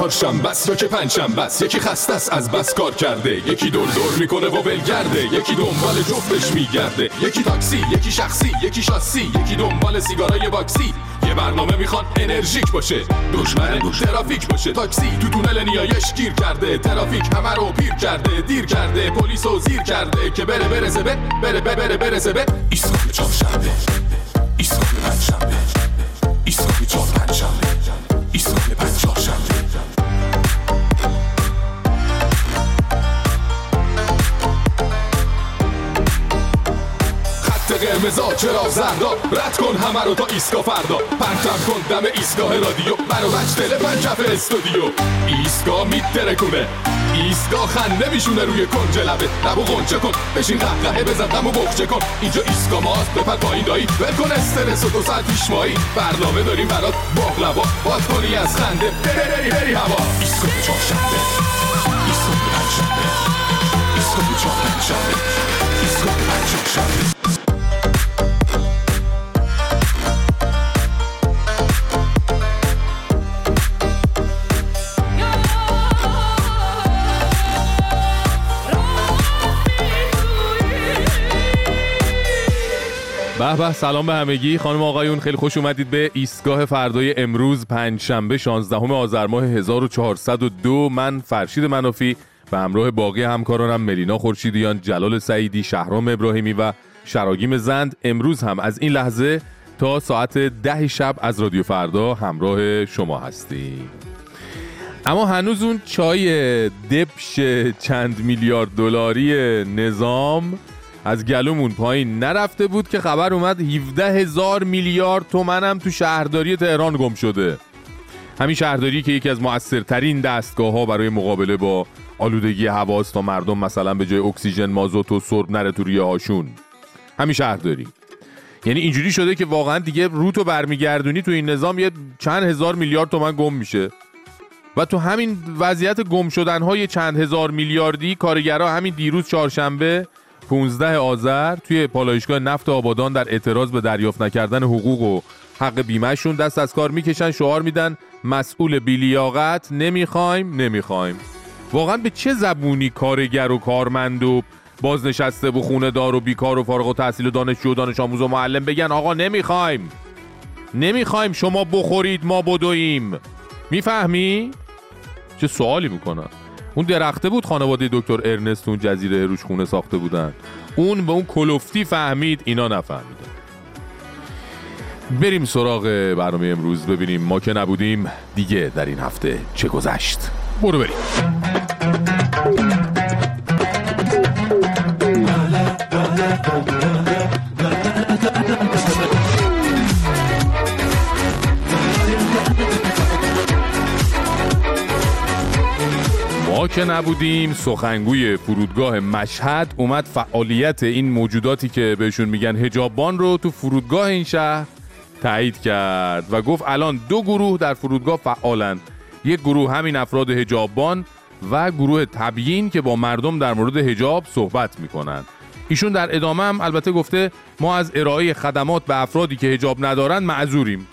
چهارشنبه بس یا که پنجشنبه بس یکی خسته است از بس کار کرده. یکی دور دور می‌کنه و ولگرده یکی دنبال جفتش میگرده. یکی تاکسی یکی شخصی یکی شاسی. یکی دنبال سیگارای باکسی. یه برنامه می‌خواد انرژیک باشه. دشمن ترافیک باشه. تاکسی تو تونل نیایش گیر کرده. ترافیک همه رو پیر کرده. دیر کرده. پلیس و زیر کرده. که بره برسه به بره بره بره برسه به. ایستگاه چهارشنبه. ایستگاه پنجشنبه. قرمزا چرا زردا رد کن همه رو تا ایسکا فردا. پرتم کن دم ایستگاه رادیو. برو بچ دل پنجف استودیو. ایستگاه میترکونه ایستگاه خنده میشونه روی کنج لبه. لبو غنچه کن. بشین قهقهه بزن دمو بخچه کن. اینجا ایستگاه ماست. بپر پایین دایی. ول کن استرس و دو ساعت پیش مایی. برنامه داریم برات. باقلوا باد کنی از خنده. بری بری بری هوا. ایستگاه چهارشنبه ایستگاه پنجشنبه ایستگاه چهارشنبه ایستگاه پنجشنبه به به سلام به همگی. خانم آقایون خیلی خوش اومدید به ایستگاه فردای امروز پنج شنبه 16 آذر ماه 1402 من فرشید منافی به همراه باقی همکارانم ملینا خورشیدیان جلال سعیدی شهرام ابراهیمی و شراگیم زند امروز هم از این لحظه تا ساعت ده شب از رادیو فردا همراه شما هستیم. اما هنوز اون چای دبش چند میلیارد دلاری نظام از گلومون پایین. نرفته بود که خبر اومد 17 هزار میلیارد تومنم تو شهرداری تهران گم شده. همین شهرداری که یکی از موثرترین دستگاه ها برای مقابله با آلودگی هواست تا مردم مثلا به جای اکسیژن مازوت و سرب نره تو ریه هاشون. همین شهرداری. یعنی اینجوری شده که واقعا دیگه روتو برمیگردونی تو این نظام یه چند هزار میلیارد تومن گم میشه. و تو همین وضعیت گم شدن های چند هزار میلیاردی کارگرها همین دیروز چهارشنبه 15 آذر توی پالایشگاه نفت آبادان در اعتراض به دریافت نکردن حقوق و حق بیمهشون دست از کار می‌کشن شعار میدن مسئول بیلیاقت نمی‌خوایم نمی‌خوایم. واقعا به چه زبونی کارگر و کارمند و بازنشسته و خونه دار و بیکار و فارغ و تحصیل و دانشجو و دانش آموز و معلم بگن آقا نمی‌خوایم. نمی‌خوایم شما بخورید ما بدویم. می‌فهمی؟ چه سوالی می‌کنم اون درخته بود خانواده دکتر ارنست اون جزیره روش خونه ساخته بودن. اون به اون کلفتی فهمید اینا نفهمیدن. بریم سراغ برنامه امروز. ببینیم ما که نبودیم دیگه در این هفته چه گذشت. برو بریم. که نبودیم سخنگوی فرودگاه مشهد اومد فعالیت این موجوداتی که بهشون میگن هجابان رو تو فرودگاه این شهر تایید کرد و گفت الان دو گروه در فرودگاه فعالن. یک گروه همین افراد هجابان و گروه تبیین که با مردم در مورد هجاب صحبت می‌کنن. ایشون در ادامه هم البته گفته ما از ارائه خدمات به افرادی که هجاب ندارن معذوریم.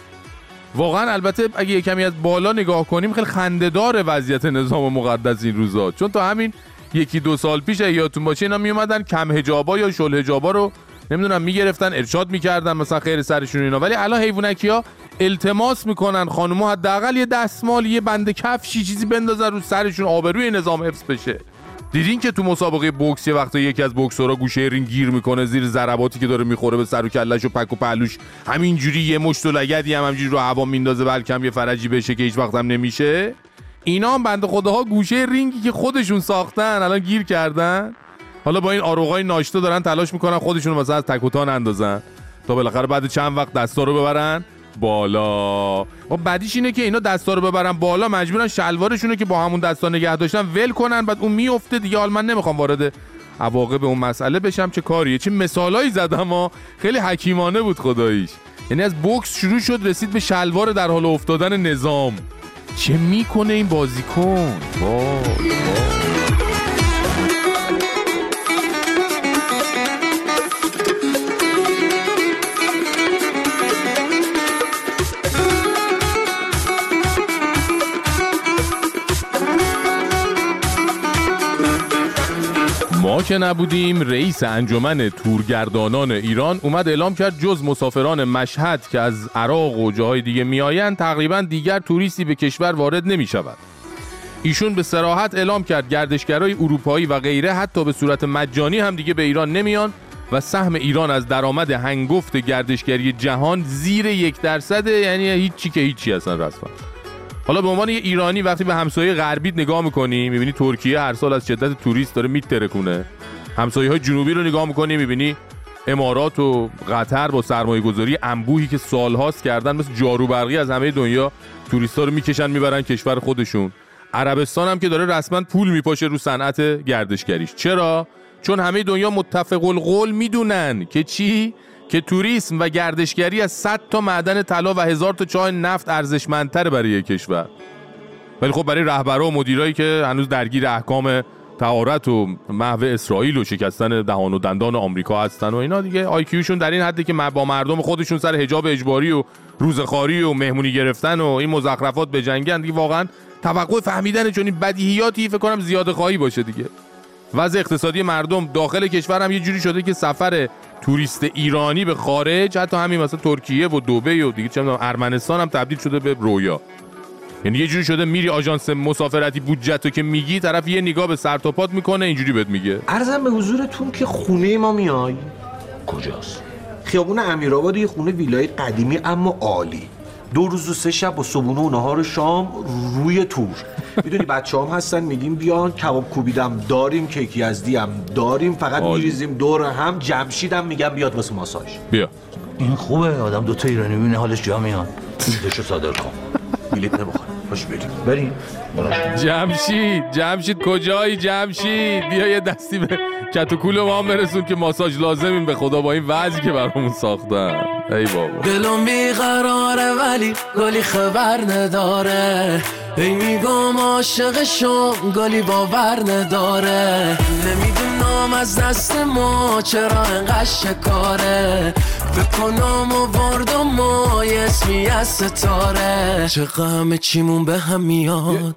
واقعا البته اگه یه کمی از بالا نگاه کنیم خیلی خندهدار وضعیت نظام مقدس این روزا. چون تا همین یکی دو سال پیش یادتون باشه اینا میومدن کم هجابا یا شل هجابا رو نمی‌دونم می‌گرفتن ارشاد می‌کردن مثلا خیر سرشون اینا. ولی الان حیوانکی ها التماس می‌کنن خانم‌ها حداقل یه دستمال یه بند کفشی چیزی بندازن رو سرشون آبروی نظام حفظ بشه. دیدین که تو مسابقه بوکس یه وقتا یکی از بوکسورا گوشه رینگ گیر می‌کنه زیر ضرباتی که داره می‌خوره به سر و کلش و پک و پهلوش. همینجوری یه مشت و لگدی هم همینجوری رو هوا میندازه بلکه یه فرجی بشه که هیچ وقت هم نمیشه. اینا هم بنده خداها گوشه رینگی که خودشون ساختن الان گیر کردن. حالا با این آروغای ناشتا دارن تلاش می‌کنن خودشون مثلا از تک و تان اندازن تا بالاخره بعد چند وقت دستا رو ببرن. بالا. و بعدیش اینه که اینا دستا رو ببرن بالا مجبورن شلوارشونو که با همون دستا نگه داشتن ول کنن بعد اون میفته دیگه. حال من نمی‌خوام وارد عواقب اون مسئله بشم چه کاریه؟ چه مثالایی زدم ها. خیلی حکیمانه بود خداییش. یعنی از بوکس شروع شد رسید به شلوار در حال افتادن نظام. چه می‌کنه این بازیکن؟ وای. وای که نبودیم رئیس انجمن تورگردانان ایران اومد اعلام کرد جز مسافران مشهد که از عراق و جاهای دیگه میآیند تقریبا دیگر توریستی به کشور وارد نمی شود ایشون به سراحت اعلام کرد گردشگرای اروپایی و غیره حتی به صورت مجانی هم دیگه به ایران نمیان و سهم ایران از درآمد هنگفت گردشگری جهان زیر یک درصده یعنی هیچی که هیچی اصلا رسما. حالا به عنوان یه ایرانی وقتی به همسایه غربی نگاه می‌کنی می‌بینی ترکیه هر سال از شدت توریست داره میترکونه همسایه های جنوبی رو نگاه می‌کنی می‌بینی امارات و قطر با سرمایه گذاری انبوهی که سالهاست کردن مثل جارو برقی از همه دنیا توریستا رو می‌کشن می‌برن کشور خودشون. عربستان هم که داره رسما پول میپاشه رو صنعت گردشگریش. چرا؟ چون همه دنیا متفق القول می‌دونن که چی؟ که توریسم و گردشگری از 100 تا معدن طلا و هزار تا چاه نفت ارزشمندتر برای یک کشور. ولی خب برای رهبرا و مدیرایی که هنوز درگیر احکام تعارت و محو اسرائیل و شکستن دهان و دندان آمریکا هستن و اینا دیگه آیکیوشون در این حدی که با مردم خودشون سر حجاب اجباری و روزخاری و مهمونی گرفتن و این مزخرفات به جنگن دیگه واقعا توقع فهمیدن چون این بدیهیاتی فکر کنم زیاده خواهی باشه دیگه. وضع اقتصادی مردم داخل کشور هم یه جوری شده که سفر توریست ایرانی به خارج حتی همین مثلا ترکیه و دوبه و دیگه چه ارمنستان هم تبدیل شده به رویا. یعنی یه جوری شده میری آژانس مسافرتی بودجت که میگی طرف یه نگاه به سر پات می‌کنه اینجوری بهت میگه. ارزم به حضورتون که خونه ما میای؟ کجاست؟ خیابون امیرآباد یه خونه ویلای قدیمی اما عالی. دو روز و سه شب با صبونه و نهار شام روی تور. می‌دونی بچه هم هستن میگیم بیان کباب کوبیدم داریم کیکی از دیم داریم فقط میریزیم دور هم جمشیدم میگم بیاد واسه ماساژ. بیا. این خوبه آدم دوتا ایرانی ببینه حالش جا میاد. بلیتشو صادر کن. بلیت نمی‌خواد باش بریم. بریم. جمشید جمشید کجایی جمشید؟ بیا یه دستی به کتوکول ما هم برسون که ماساژ لازمیم. به خدا با این وضعی که برامون ساختن. ای بابا. دلم بیقراره ولی گلی خبر نداره. ای میگم عاشق شم گلی باور نداره. نمی‌دونم از دست ما چرا انقدر شکاره. بکنم و ما یه اسمی از ستاره. چه همه چیمون به هم میاد.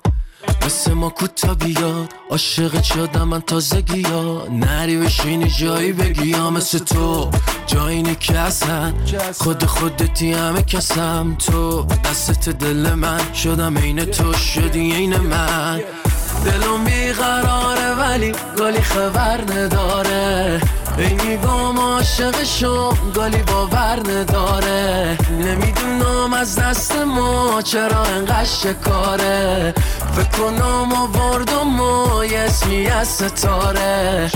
مثل ما کوتا بیاد. عاشق شدم من تازگی ها نری بشینی جایی بگی یا مثل تو. جایی که اصلا خود خودتی همه کسم. تو دستت دل من. شدم عین تو شدی عین من. دلم بیقراره ولی گلی خبر نداره. ای میگم عاشق گلی باور نداره. نمی‌دونم از دست ما چرا انقدر شکاره. فکر کنم آوردم و یه اسمی از ستاره.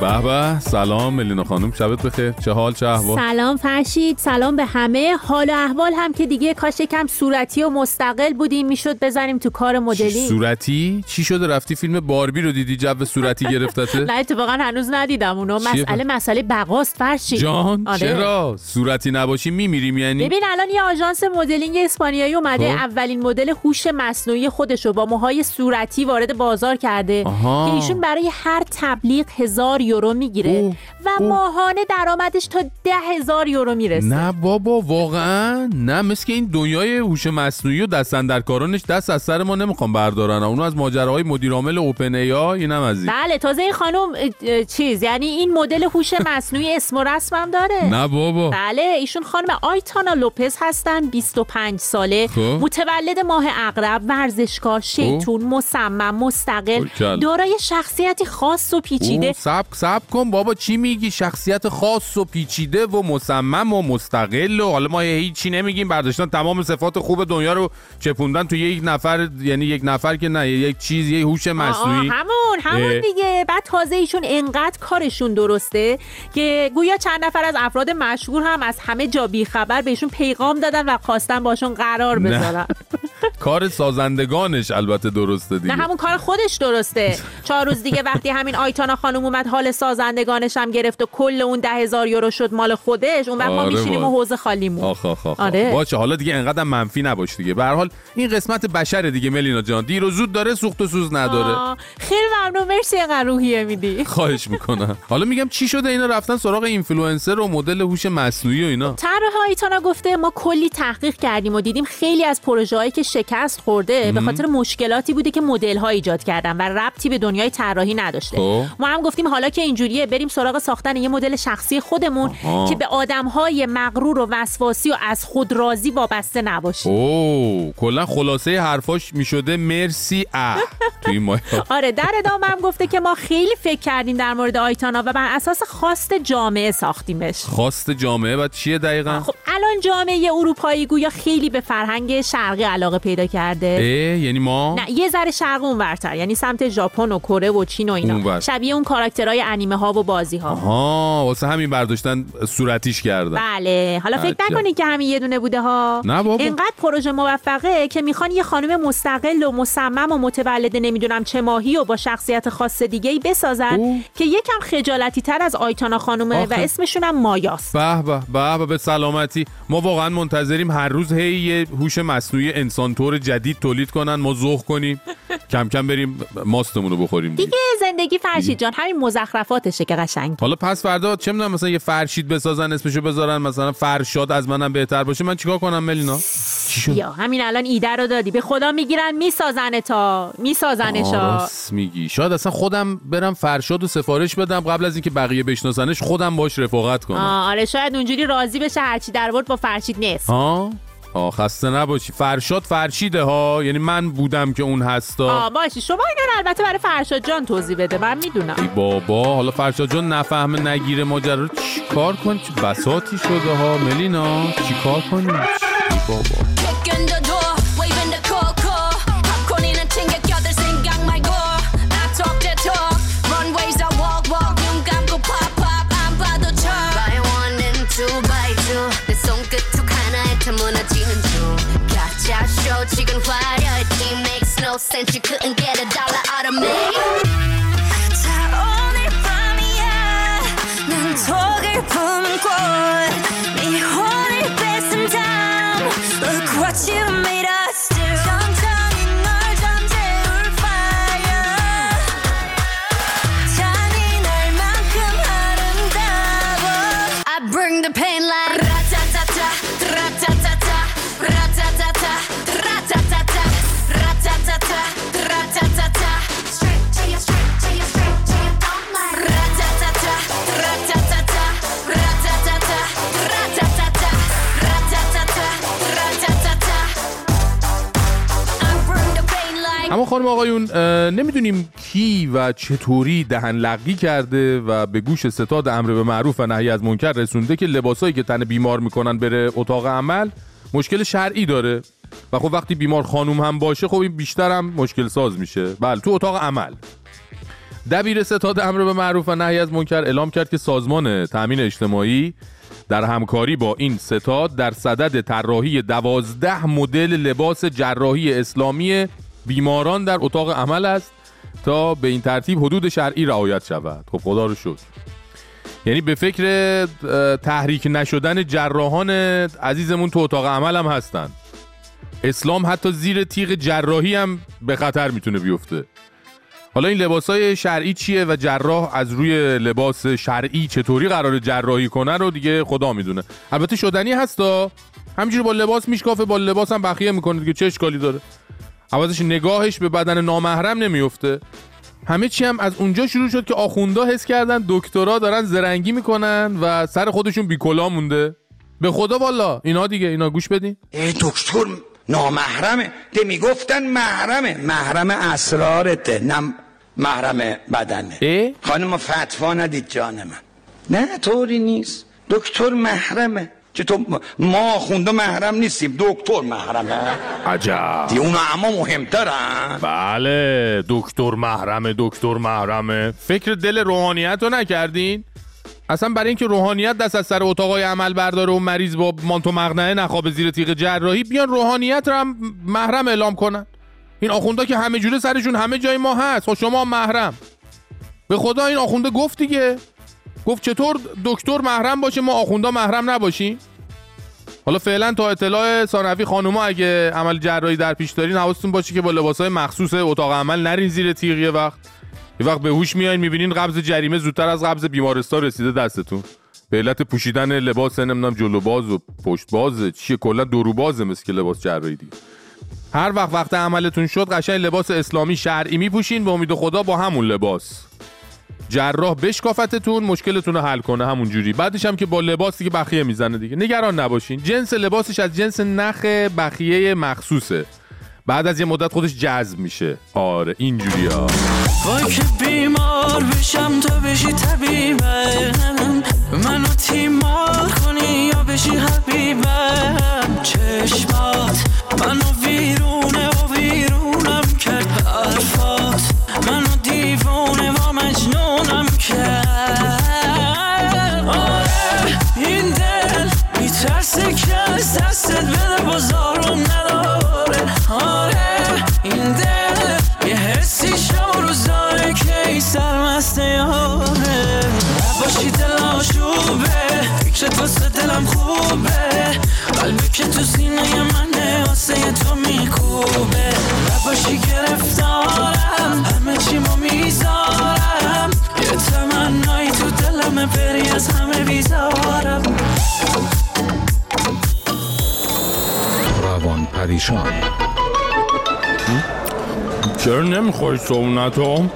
به به سلام ملینا خانم شبت بخیر. چه حال چه احوال؟ سلام فرشید سلام به همه. حال و احوال هم که دیگه کاش یکم صورتی و مستقل بودیم می‌شد بزنیم تو کار مدلی. صورتی؟ چی شده؟ رفتی فیلم باربی رو دیدی جو صورتی گرفتته؟ نه اتفاقا هنوز ندیدم اونو. مسئله مسئله بقاست فرشید. جان آره. چرا؟ صورتی نباشی میمیریم یعنی. ببین الان یه آژانس مدلینگ اسپانیایی اومده. خب. اولین مدل هوش مصنوعی خودشو با موهای صورتی وارد بازار کرده. که ایشون برای هر تبلیغ هزار یورو می‌گیره. و. ماهانه درآمدش تا ده هزار یورو می‌رسه. نه بابا واقعا. نه مثل این دنیای هوش مصنوعی و دستندرکارانش دست از سر ما نمی‌خوام بردارن. اونو از ماجراهای مدیر عامل اوپن ای اینم از این. بله تازه این خانم چیز یعنی این مدل هوش مصنوعی اسم و رسمم داره. نه بابا. بله ایشون خانم آیتانا لوپز هستن 25 ساله. خب. متولد ماه اغرب ورزشکار شیطون مصمم مستقل. باریکلا. دارای شخصیتی خاص و پیچیده. سب سب کن بابا. چی میگی؟ شخصیت خاص و پیچیده. و مصمم و مستقل و حالا ما هیچی نمیگیم برداشتن تمام صفات خوب دنیا رو چپوندن تو یک نفر یعنی یک نفر که نه یک چیز یک هوش مصنوعی. همون همون. دیگه. بعد تازه ایشون انقدر کارشون درسته که گویا چند نفر از افراد مشهور هم از همه جا بیخبر بهشون پیغام دادن و خواستن باشون قرار. بذارن. کار سازندگانش البته درسته دیگه. نه همون کار خودش درسته. چهار روز دیگه وقتی همین آیتانا خانم اومد حال سازندگانش هم گرفت و کل اون ده هزار یورو شد مال خودش اون وقت ما آره میشینیم وای. و حوزه خالیمون. آخ آخ آخ آره. باشه حالا دیگه انقدر منفی نباش دیگه. به هر حال این قسمت بشره دیگه ملینا جان. دیر و زود داره سوخت و سوز نداره. آه، خیلی ممنون. مرسی اینقدر روحیه میدی. خواهش می‌کنم. حالا میگم چی شده؟ اینا رفتن سراغ اینفلوئنسر و مدل هوش مصنوعی و اینا. طراح آیتانا گفته ما کلی تحقیق کردیم و دیدیم خیلی از پروژه که شکست خورده به خاطر مشکلاتی بوده که مدل ها ایجاد کردن و ربطی به دنیای طراحی نداشته. خب. ما هم گفتیم حالا که اینجوریه بریم سراغ ساختن یه مدل شخصی خودمون. آها. که به آدم های مغرور و وسواسی و از خود راضی وابسته نباشیم اوه کلا خلاصه حرفاش می‌شده مرسی اه تو این ماه آره در ادامه هم گفته که ما خیلی فکر کردیم در مورد آیتانا و بر اساس خواست جامعه ساختیمش. خواست جامعه و چیه دقیقا؟ خب الان جامعه اروپایی گویا خیلی به فرهنگ شرقی علاقه پیدا کرده. یعنی ما؟ نه یه ذره شرق اونورتر یعنی سمت ژاپن و کره و چین و اینا. اونور. شبیه اون کاراکترهای انیمه ها و بازی ها ها واسه همین برداشتن صورتیش کردن. بله حالا فکر. نکنید که همین یه دونه بوده ها. نه بابا. اینقدر پروژه موفقه که می‌خوان یه خانم مستقل و مصمم و متولد نمی‌دونم چه ماهی و با شخصیت خاص دیگه ای بسازن اوه. که یکم خجالتی تر از آیتانا خانومه و آخه. اسمشون هم مایاست. به به به به به سلامتی. ما واقعا منتظریم هر روز هی یه هوش مصنوعی انسان طور جدید تولید کنن ما ذوق کنیم. کم کم بریم ماستمون رو بخوریم دیگه. دیگه زندگی فرشید جان همین مزخرفاتشه که قشنگ. حالا پس فردا چه می‌دونم مثلا یه فرشید بسازن اسمشو بذارن مثلا فرشاد از منم بهتر باشه من چیکار کنم ملینا؟ یا همین الان ایده رو دادی. به خدا می‌گیرن می‌سازن تا میسازنشا راست میگی. شاید اصلا خودم برم فرشاد و سفارش بدم قبل از اینکه بقیه بشناسنش خودم باش رفاقت کنم. آره شاید اونجوری راضی بشه هرچی در ورد با فرشید نیست. ها؟ آه خسته نباشی. فرشاد فرشیده ها؟ یعنی من بودم که اون هستا. آه باشی. شما اینا رو البته برای فرشاد جان توضیح بده من می‌دونم. ای بابا حالا فرشاد جان نفهمه نگیره ماجرا رو. چی کار کن بساتی شده ها؟ ملینا چی کار کنیم ای بابا. 가짜 show 지금 화려해. makes no sense. You couldn't get a dollar out of me. 자 오늘 밤이야. 난 독을 품은 꽃. 네 혼을 뺏은 다 خانم آقایون نمی‌دونیم کی و چطوری دهن لقی کرده و به گوش ستاد امر به معروف و نهی از منکر رسونده که لباسایی که تن بیمار می‌کنن بره اتاق عمل مشکل شرعی داره. و خب وقتی بیمار خانوم هم باشه خب این بیشتر هم مشکل ساز میشه. بله تو اتاق عمل. دبیر ستاد امر به معروف و نهی از منکر اعلام کرد که سازمان تامین اجتماعی در همکاری با این ستاد در صدد طراحی دوازده مدل لباس جراحی اسلامی بیماران در اتاق عمل است تا به این ترتیب حدود شرعی رعایت شود. خب خدا رو شد یعنی به فکر تحریک نشدن جراحان عزیزمون تو اتاق عمل هم هستن. اسلام حتی زیر تیغ جراحی هم به خطر می‌تونه بیفته. حالا این لباس های شرعی چیه و جراح از روی لباس شرعی چطوری قرار جراحی کنه رو دیگه خدا می‌دونه. البته شدنی هستا همینجوری با لباس میشکافه با لباس هم بخیه می‌کنه دیگه چه اشکالی داره؟ عوضش نگاهش به بدن نامحرم نمیفته. همه چی هم از اونجا شروع شد که آخوندا حس کردن دکترا دارن زرنگی می‌کنن و سر خودشون بیکلا مونده. به خدا والا اینا دیگه اینا گوش بدین. ای دکتر نامحرمه. ده می‌گفتن محرمه. محرم اسرارته نه محرم بدنه. اه؟ خانم فتوا ندید جان من. نه طوری نیست. دکتر محرمه. چطور ما خونده محرم نیستیم دکتر محرمه. عجب. دی اون اما مهمترن. بله دکتر محرمه دکتر محرمه. فکر دل روحانیت رو نکردین؟ اصلا برای اینکه روحانیت دست از سر اتاقای عمل برداره و مریض با مانتو مقنعه نخوابه زیر تیغ جراحی بیان روحانیت رو هم محرم اعلام کنن. این آخوندا که همه جوره سرشون همه جای ما هست. خب شما محرم. به خدا این آخونده گفت دیگه. گفت چطور دکتر محرم باشه ما آخوندا محرم نباشیم؟ حالا فعلا تا اطلاع ثانوی خانوما اگه عمل جراحی در پیش دارین حواستون باشه که با لباسای مخصوص اتاق عمل نرین زیر تیغ یه وقت. یه وقت به هوش میایین می‌بینین قبض جریمه زودتر از قبض بیمارستان رسیده دستتون. به علت پوشیدن لباس نمی‌دونم جلو باز و پشت باز چیه کلا درو بازه مثل که لباس جراحی دیگه. هر وقت وقت عملتون شد قشنگ لباس اسلامی شرعی میپوشین به امید خدا با همون لباس. جراح بشکافتتون مشکلتون رو حل کنه همون جوری. بعدش هم که با لباسی که بخیه می‌زنه دیگه. نگران نباشین. جنس لباسش از جنس نخ بخیه مخصوصه. بعد از یه مدت خودش جذب میشه. آره اینجوری ها وای که بیمار بشم تا بشی طبیبم. منو تیمار کنی چرا نمی‌خوری سونتو؟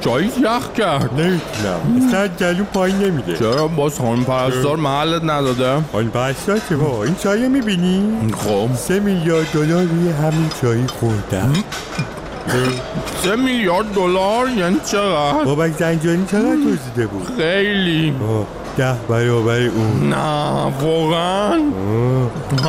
چایی یخ کرد. نمی‌تونم اصلا گلو پایین نمیده. چرا باز خانم پرستار محلت نداده؟ آن پرستار که با این چای می‌بینی؟ خب. سه میلیارد دلار روی همین چای خوردم سه میلیارد دلار یعنی چقدر؟ بابک زنجانی چقدر توزیده بود؟ خیلی. آه، ده برابر اون. نه واقعا؟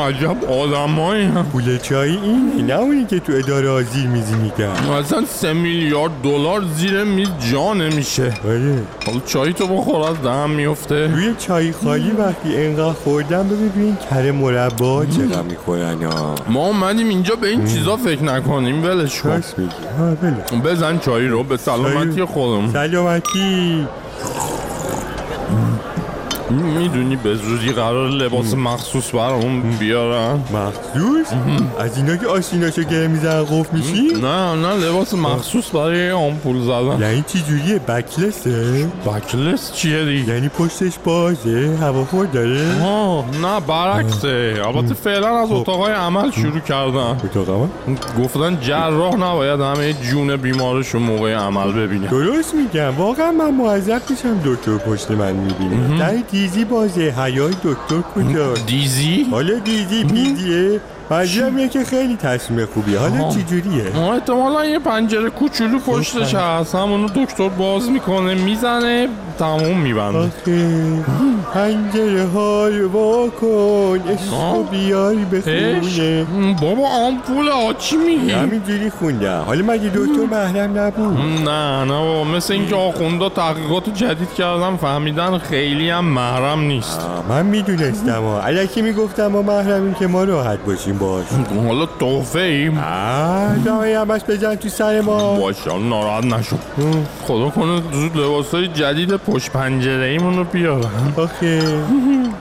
عجب آدمایی پول چای اینه نه اونی که تو اداره آزیر میزی میگم اصلا سه میلیارد دلار زیر میز جا نمیشه. آره. حالا چایی تو بخور از دهم میفته روی چای خالی وقتی انقدر خوردم ببین ببین کره مربا چقدر می‌کنن ها ما اومدیم اینجا به این چیزا فکر نکنیم ولش کن. راست میگی. ها بله. بزن چایی رو به سلامتی خودم. سلامتی. می‌دونی به زودی قرار لباس مخصوص برامون بیارن. مخصوص؟ از اینا که آسیناشو گره میزن قفل میشی؟ نه نه لباس مخصوص برای آمپول زدن. یعنی چی جوریه؟ بکلسه؟ بکلس چیه دیگه یعنی پشتش بازه هواخور داره؟ آه نه برعکسه. البته فعلا از اتاقای عمل شروع کردن. اتاق عمل؟ گفتن جراح نباید همه جون بیمارش رو موقع عمل ببینه. درست میگم. واقعا من معذب میشم دکتر پشت من می‌بینه. دیزی بازه. حیای دکتر کجاست؟ دیزی؟ حالا دیزی پیزیه منظورم اینه که خیلی تصمیم خوبیه. حالا. چی جوریه احتمالا یه پنجره کوچولو پشتش هست. همونو دکتر باز می‌کنه می‌زنه تموم میبنده. پنجره های وا کن عشق و بیای به خونه. بابا آمپول ها چی میگی؟ همینجوری خوندم. حالا مگه دکتر محرم نبود؟ نه نه بابا. مثل اینکه آخوندا تحقیقات جدید کردن فهمیدن خیلی هم محرم نیست. من می‌دونستم. ها علکی می‌گفتم ما محرمیم که ما راحت باشیم. باش. حالا توفه ایم دامه همش بزن تو سر ما. باشه ناراحت نشو. خدا کنه زود لباسای جدید پشت پنجره ایمون رو بیارن آخه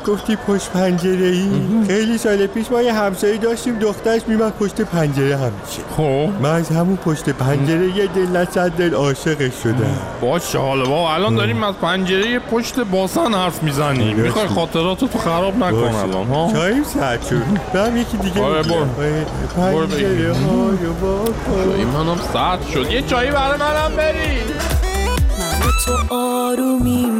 گفتی پشت پنجره ای خیلی سال پیش ما یه همسایه داشتیم دخترش میمد پشت پنجره همیشه. خب. من از همون پشت پنجره یه دل نصد دل عاشقش شدم باشه حالا بابا الان داریم از پنجره پشت باسن حرف می‌زنیم. می‌خوای خاطراتو تو خراب نکن. الان ها؟ چاییم ساعت شد برم یکی دیگه آره،. برو. برو بگیر. منم ساعت شد یه چایی برای منم بری من تو آرومیم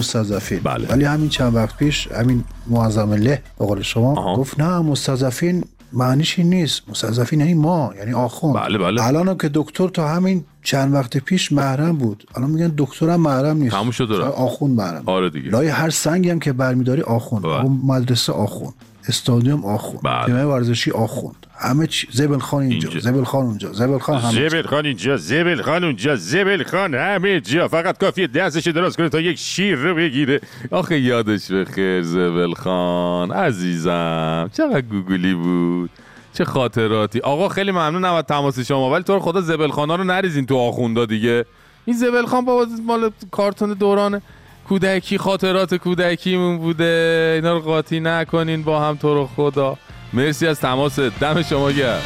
مستضعفین. بله. ولی همین چند وقت پیش همین معظم الله به قول شما آها. گفت نه مستضعفین معنیش این نیست. مستضعفین یعنی ما یعنی آخوند. بله، بله. الانم که دکتر تا همین چند وقت پیش محرم بود. الان میگن دکترم محرم نیست. تموم شد. آخوند محرم. آره دیگه. لای هر سنگی هم که برمیداری آخوند. اون مدرسه آخوند. استادیوم آخوند. بله. تیمه ورزشی آخوند. همه چی زبل خان اینجا, زبل خان اونجا. زبل خان همه زبل خان اینجا. زبل خان اونجا. زبل خان همه جا فقط کافیه دستش دراز کنه تا یک شیر رو بگیره. آخه یادش بخیر زبل خان. عزیزم چقدر گوگلی بود. چه خاطراتی. آقا خیلی ممنونم از تماس شما ولی تو رو خدا زبل خانا رو نریزین تو آخوندا دیگه. این زبل خان بابا مال کارتون دوران کودکی خاطرات کودکیمون بوده. اینا رو قاطی نکنین با هم تو رو خدا. مرسی از تماس. دم شما گرم.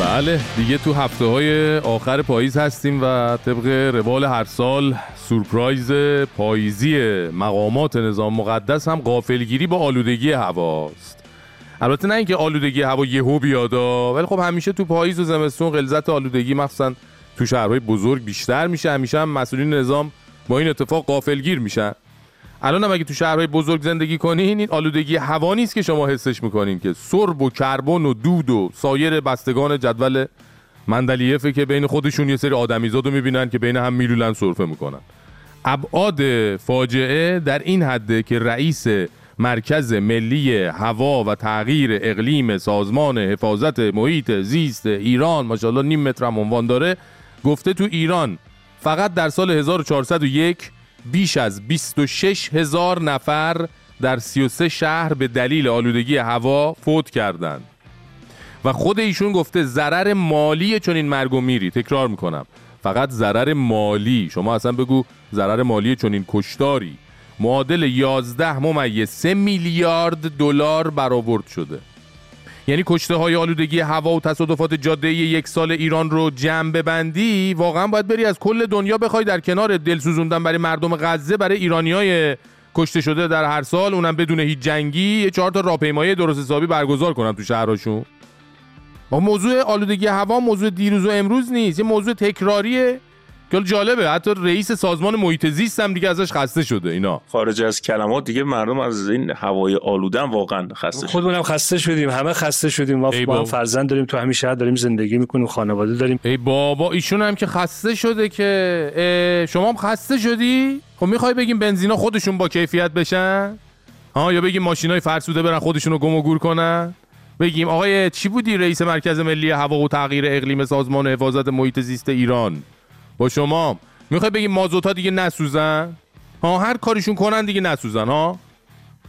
بله دیگه تو هفته های آخر پاییز هستیم و طبق روال هر سال سورپرایز پاییزی مقامات نظام مقدس هم غافلگیری با آلودگی هواست. البته نه اینکه آلودگی هوا یهو بیادا ولی خب همیشه تو پاییز و زمستون غلظت آلودگی مخصوصا تو شهرهای بزرگ بیشتر میشه. همیشه هم مسئولین نظام با این اتفاق غافلگیر میشن. الان هم اگه تو شهرهای بزرگ زندگی کنین این آلودگی هوا نیست که شما حسش می‌کنین که سرب و کربن و دود و سایر بستگان جدول مندلیفه که بین خودشون یه سری آدمیزاد می‌بینن که بین هم میلولن سرفه می‌کنن. ابعاد فاجعه در این حده که رئیس مرکز ملی هوا و تغییر اقلیم سازمان حفاظت محیط زیست ایران ماشاءالله نیم متر هم عنوان داره گفته تو ایران فقط در سال 1401 بیش از 26 هزار نفر در 33 شهر به دلیل آلودگی هوا فوت کردند. و خود ایشون گفته ضرر مالی چون این مرگ و میری. تکرار می‌کنم. فقط ضرر مالی. شما اصلا بگو ضرر مالی چون این کشتاری. معادل 11 ممیز 3 میلیارد دلار برآورد شده. یعنی کشته های آلودگی هوا و تصادفات جاده یک سال ایران رو جمع ببندی واقعا باید بری از کل دنیا بخوای در کنار دل سوزوندن برای مردم غزه برای ایرانی های کشته شده در هر سال اونم بدون هیچ جنگی یه چهار تا راهپیمایی درست حسابی برگزار کنن تو شهرشون. موضوع آلودگی هوا موضوع دیروز و امروز نیست یه موضوع تکراریه. که حالا جالبه. حتی رئیس سازمان محیط زیست هم دیگه ازش خسته شده اینا. خارج از کلمات دیگه مردم از این هوای آلودن واقعا خسته خودمونم خسته شدیم. همه خسته شدیم. ما با هم. فرزند داریم. تو همین شهر داریم زندگی می‌کنیم خانواده داریم. ای بابا ایشون هم که خسته شده که شما هم خسته شدی؟ خب می‌خوای بگیم بنزینا خودشون با کیفیت بشن؟ ها یا بگیم ماشینای فرسوده برن خودشون رو گم و گور کنن؟ بگیم آقای چی بودی رئیس مرکز ملی هوا و تغییر اقلیم سازمان حفاظت محیط زیست ایران؟ با شما. می‌خوای بگیم مازوت ها دیگه نسوزن؟ ها هر کاریشون کنن دیگه نسوزن ها؟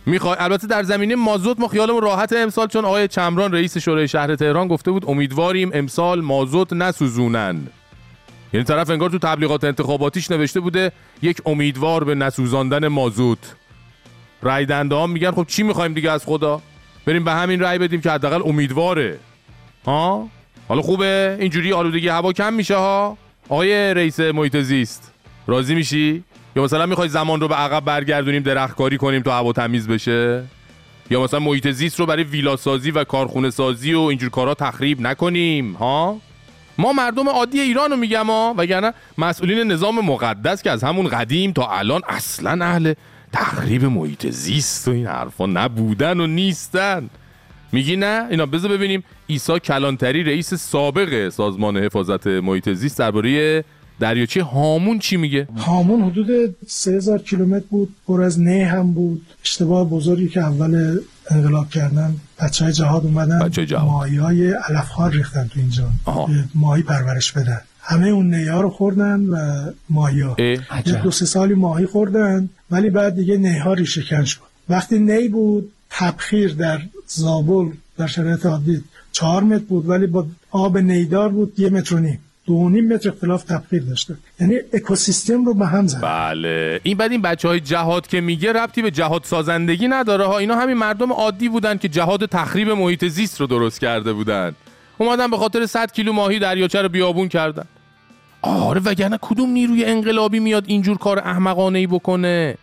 می‌خوای البته در زمینه مازوت ما خیالمون راحت امسال چون آقای چمران رئیس شورای شهر تهران گفته بود امیدواریم امسال مازوت نسوزونن. یعنی طرف انگار تو تبلیغات انتخاباتیش نوشته بوده یک امیدوار به نسوزاندن مازوت. رای دنده ها میگن خب چی می‌خوایم دیگه از خدا؟ بریم به همین رای بدیم که حداقل امیدواره. ها؟ حالا خوبه؟ اینجوری آلودگی هوا کم میشه ها؟ آقای رئیس محیط زیست راضی میشی؟ یا مثلا می‌خوای زمان رو به عقب برگردونیم درختکاری کنیم تا هوا تمیز بشه؟ یا مثلا محیط زیست رو برای ویلا سازی و کارخونه سازی و اینجور کارا تخریب نکنیم ها؟ ما مردم عادی ایران رو میگم ها؟ وگرنه مسئولین نظام مقدس که از همون قدیم تا الان اصلا اهل تخریب محیط زیست و این حرفا نبودن و نیستن. میگی نه؟ اینا بذار ببینیم. عیسی کلانتری رئیس سابق سازمان حفاظت محیط زیست درباره دریاچه هامون چی میگه؟ هامون حدود 3000 کیلومتر بود. پر از نه هم بود. اشتباه بزرگی که اول انقلاب کردن بچه های جهاد اومدن بچه‌های جهاد. ماهی های علفخوار ریختن تو اینجا. آها. ماهی پرورش بدن. همه اون نیه ها رو خوردن و ماهی ها دو سه سالی ماهی خوردن ولی بعد دیگه نه ها ریشه کن شد. وقتی نی بود تبخیر در زابل در شرایط عادی چهار متر بود ولی با آب نیدار بود یه متر و نیم. دو نیم متر اختلاف تبخیر داشته. یعنی اکوسیستم رو به هم زد. بله. این بعد این بچه های جهاد که میگه ربطی به جهاد سازندگی نداره ها اینا همین مردم عادی بودن که جهاد تخریب محیط زیست رو درست کرده بودن. اومدن به خاطر 100 کیلو ماهی دریاچه رو بیابون کردن. آره وگرنه کدوم نیروی انقلابی میاد اینجور کار احمقانه ای بکنه؟